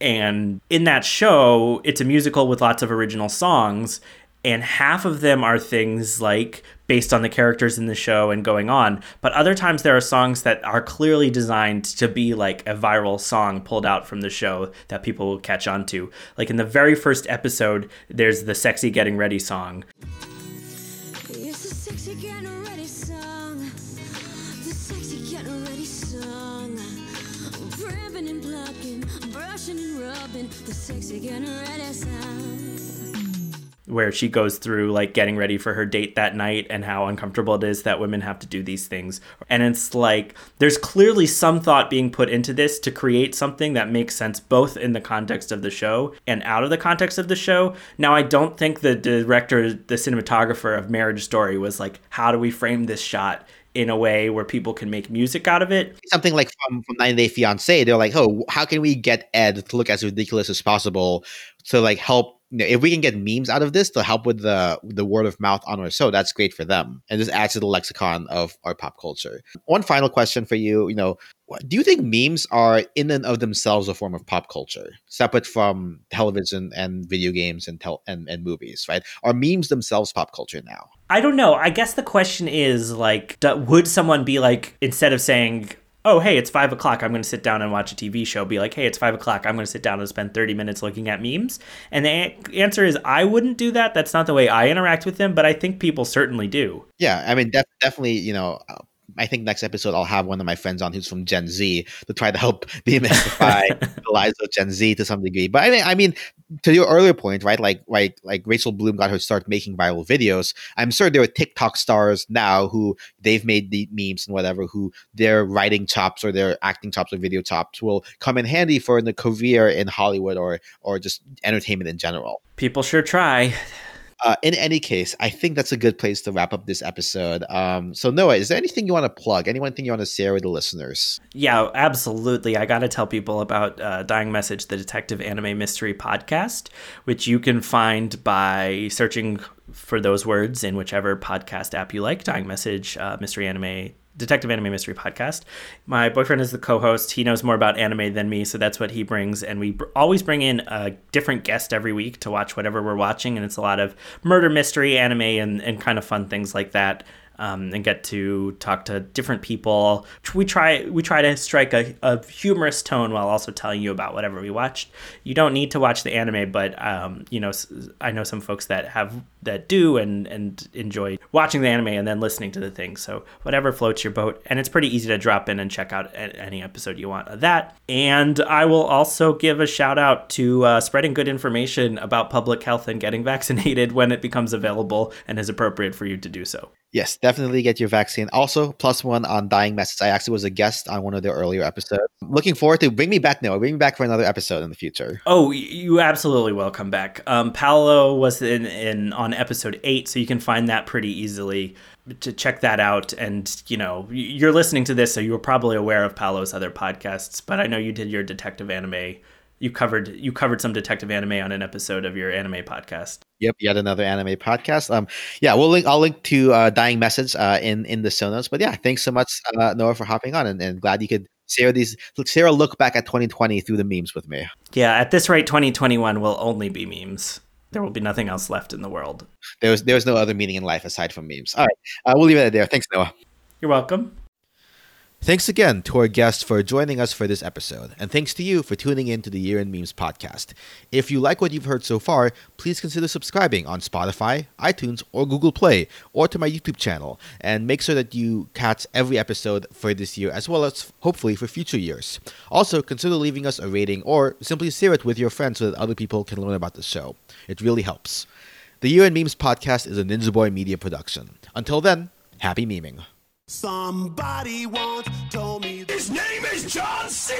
And in that show, it's a musical with lots of original songs. and half of them are things like based on the characters in the show and going on but other times there are songs that are clearly designed to be like a viral song pulled out from the show that people will catch on to like in the very first episode there's the sexy getting ready song where she goes through like getting ready for her date that night and how uncomfortable it is that women have to do these things. And it's like there's clearly some thought being put into this to create something that makes sense both in the context of the show and out of the context of the show. Now, I don't think the director, the cinematographer of Marriage Story was like, how do we frame this shot? In a way where people can make music out of it. Something like from from 90 Day Fiance, they're like, oh, how can we get Ed to look as ridiculous as possible to like help if we can get memes out of this to help with the the word of mouth on our show, that's great for them, and this adds to the lexicon of our pop culture. One final question for you, you know, do you think memes are in and of themselves a form of pop culture, separate from television and video games and tel- and, and movies, right? Are memes themselves pop culture now? I don't know. I guess the question is like, do, would someone be like, instead of saying, oh, hey, it's five o'clock, I'm going to sit down and watch a TV show, be like, hey, it's five o'clock, I'm going to sit down and spend 30 minutes looking at memes? And the a- answer is, I wouldn't do that. That's not the way I interact with them, but I think people certainly do. Yeah, I mean, def- definitely, you know, I think next episode I'll have one of my friends on who's from Gen Z to try to help *laughs* demystify *laughs* the lives of Gen Z to some degree. But I mean, I mean, to your earlier point, right? Like, like, like Rachel Bloom got her start making viral videos. I'm sure there are TikTok stars now who they've made the memes and whatever, who their writing chops or their acting chops or video chops will come in handy for in the career in Hollywood or or just entertainment in general. People sure try. Uh, in any case, I think that's a good place to wrap up this episode. Um, so, Noah, is there anything you want to plug? Anything you want to share with the listeners? Yeah, absolutely. I got to tell people about uh, Dying Message, the Detective Anime Mystery Podcast, which you can find by searching for those words in whichever podcast app you like. Dying Message, uh, Mystery Anime, Detective Anime Mystery Podcast. My boyfriend is the co-host. He knows more about anime than me, so that's what he brings. And we br- always bring in a different guest every week to watch whatever we're watching, and it's a lot of murder mystery, anime, and and kind of fun things like that um, and get to talk to different people. We try we try to strike a, a humorous tone while also telling you about whatever we watched. You don't need to watch the anime, but um, you know I know some folks that have that do and and enjoy watching the anime and then listening to the thing. So whatever floats your boat, and it's pretty easy to drop in and check out any episode you want of that. And I will also give a shout out to uh, spreading good information about public health and getting *laughs* vaccinated when it becomes available and is appropriate for you to do so. Yes, definitely get your vaccine. Also, plus one on Dying Message. I actually was a guest on one of the earlier episodes. Looking forward to bring me back, Noah. Bring me back for another episode in the future. Oh, you absolutely will come back. Um, Paulo was in, in on episode eight, so you can find that pretty easily to check that out. And you know, you're listening to this, so you were probably aware of Paulo's other podcasts. But I know you did your detective anime. You covered you covered some detective anime on an episode of your anime podcast. Yep, yet another anime podcast. Um, yeah, we'll link. I'll link to uh, Dying Message uh, in in the show notes. But yeah, thanks so much, uh, Noah, for hopping on, and, and glad you could share these share a look back at 2020 through the memes with me. Yeah, at this rate, 2021 will only be memes. There will be nothing else left in the world. There was there was no other meaning in life aside from memes. All right, uh, we'll leave it there. Thanks, Noah. You're welcome. Thanks again to our guests for joining us for this episode, and thanks to you for tuning in to the Year in Memes podcast. If you like what you've heard so far, please consider subscribing on Spotify, iTunes, or Google Play, or to my YouTube channel, and make sure that you catch every episode for this year as well as hopefully for future years. Also, consider leaving us a rating or simply share it with your friends so that other people can learn about the show. It really helps. The Year in Memes podcast is a Ninja Boy media production. Until then, happy meming. Somebody once told me his name is John C.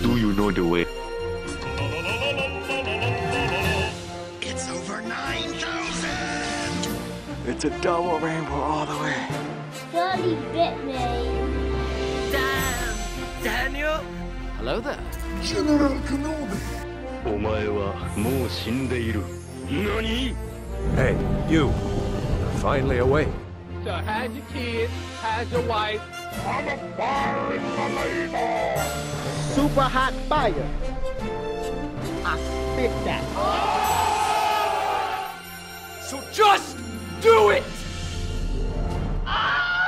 Do you know the way? It's over 9,000. It's a double rainbow all the way. Charlie bit me. Damn, Daniel. Hello there. General Kenobi. お前はもう死んでいる。 Nani? Hey, you. You're finally awake. So how's your kid, How's your wife? I'm a fire in labor. Super hot fire. I spit that. So just do it! Ah!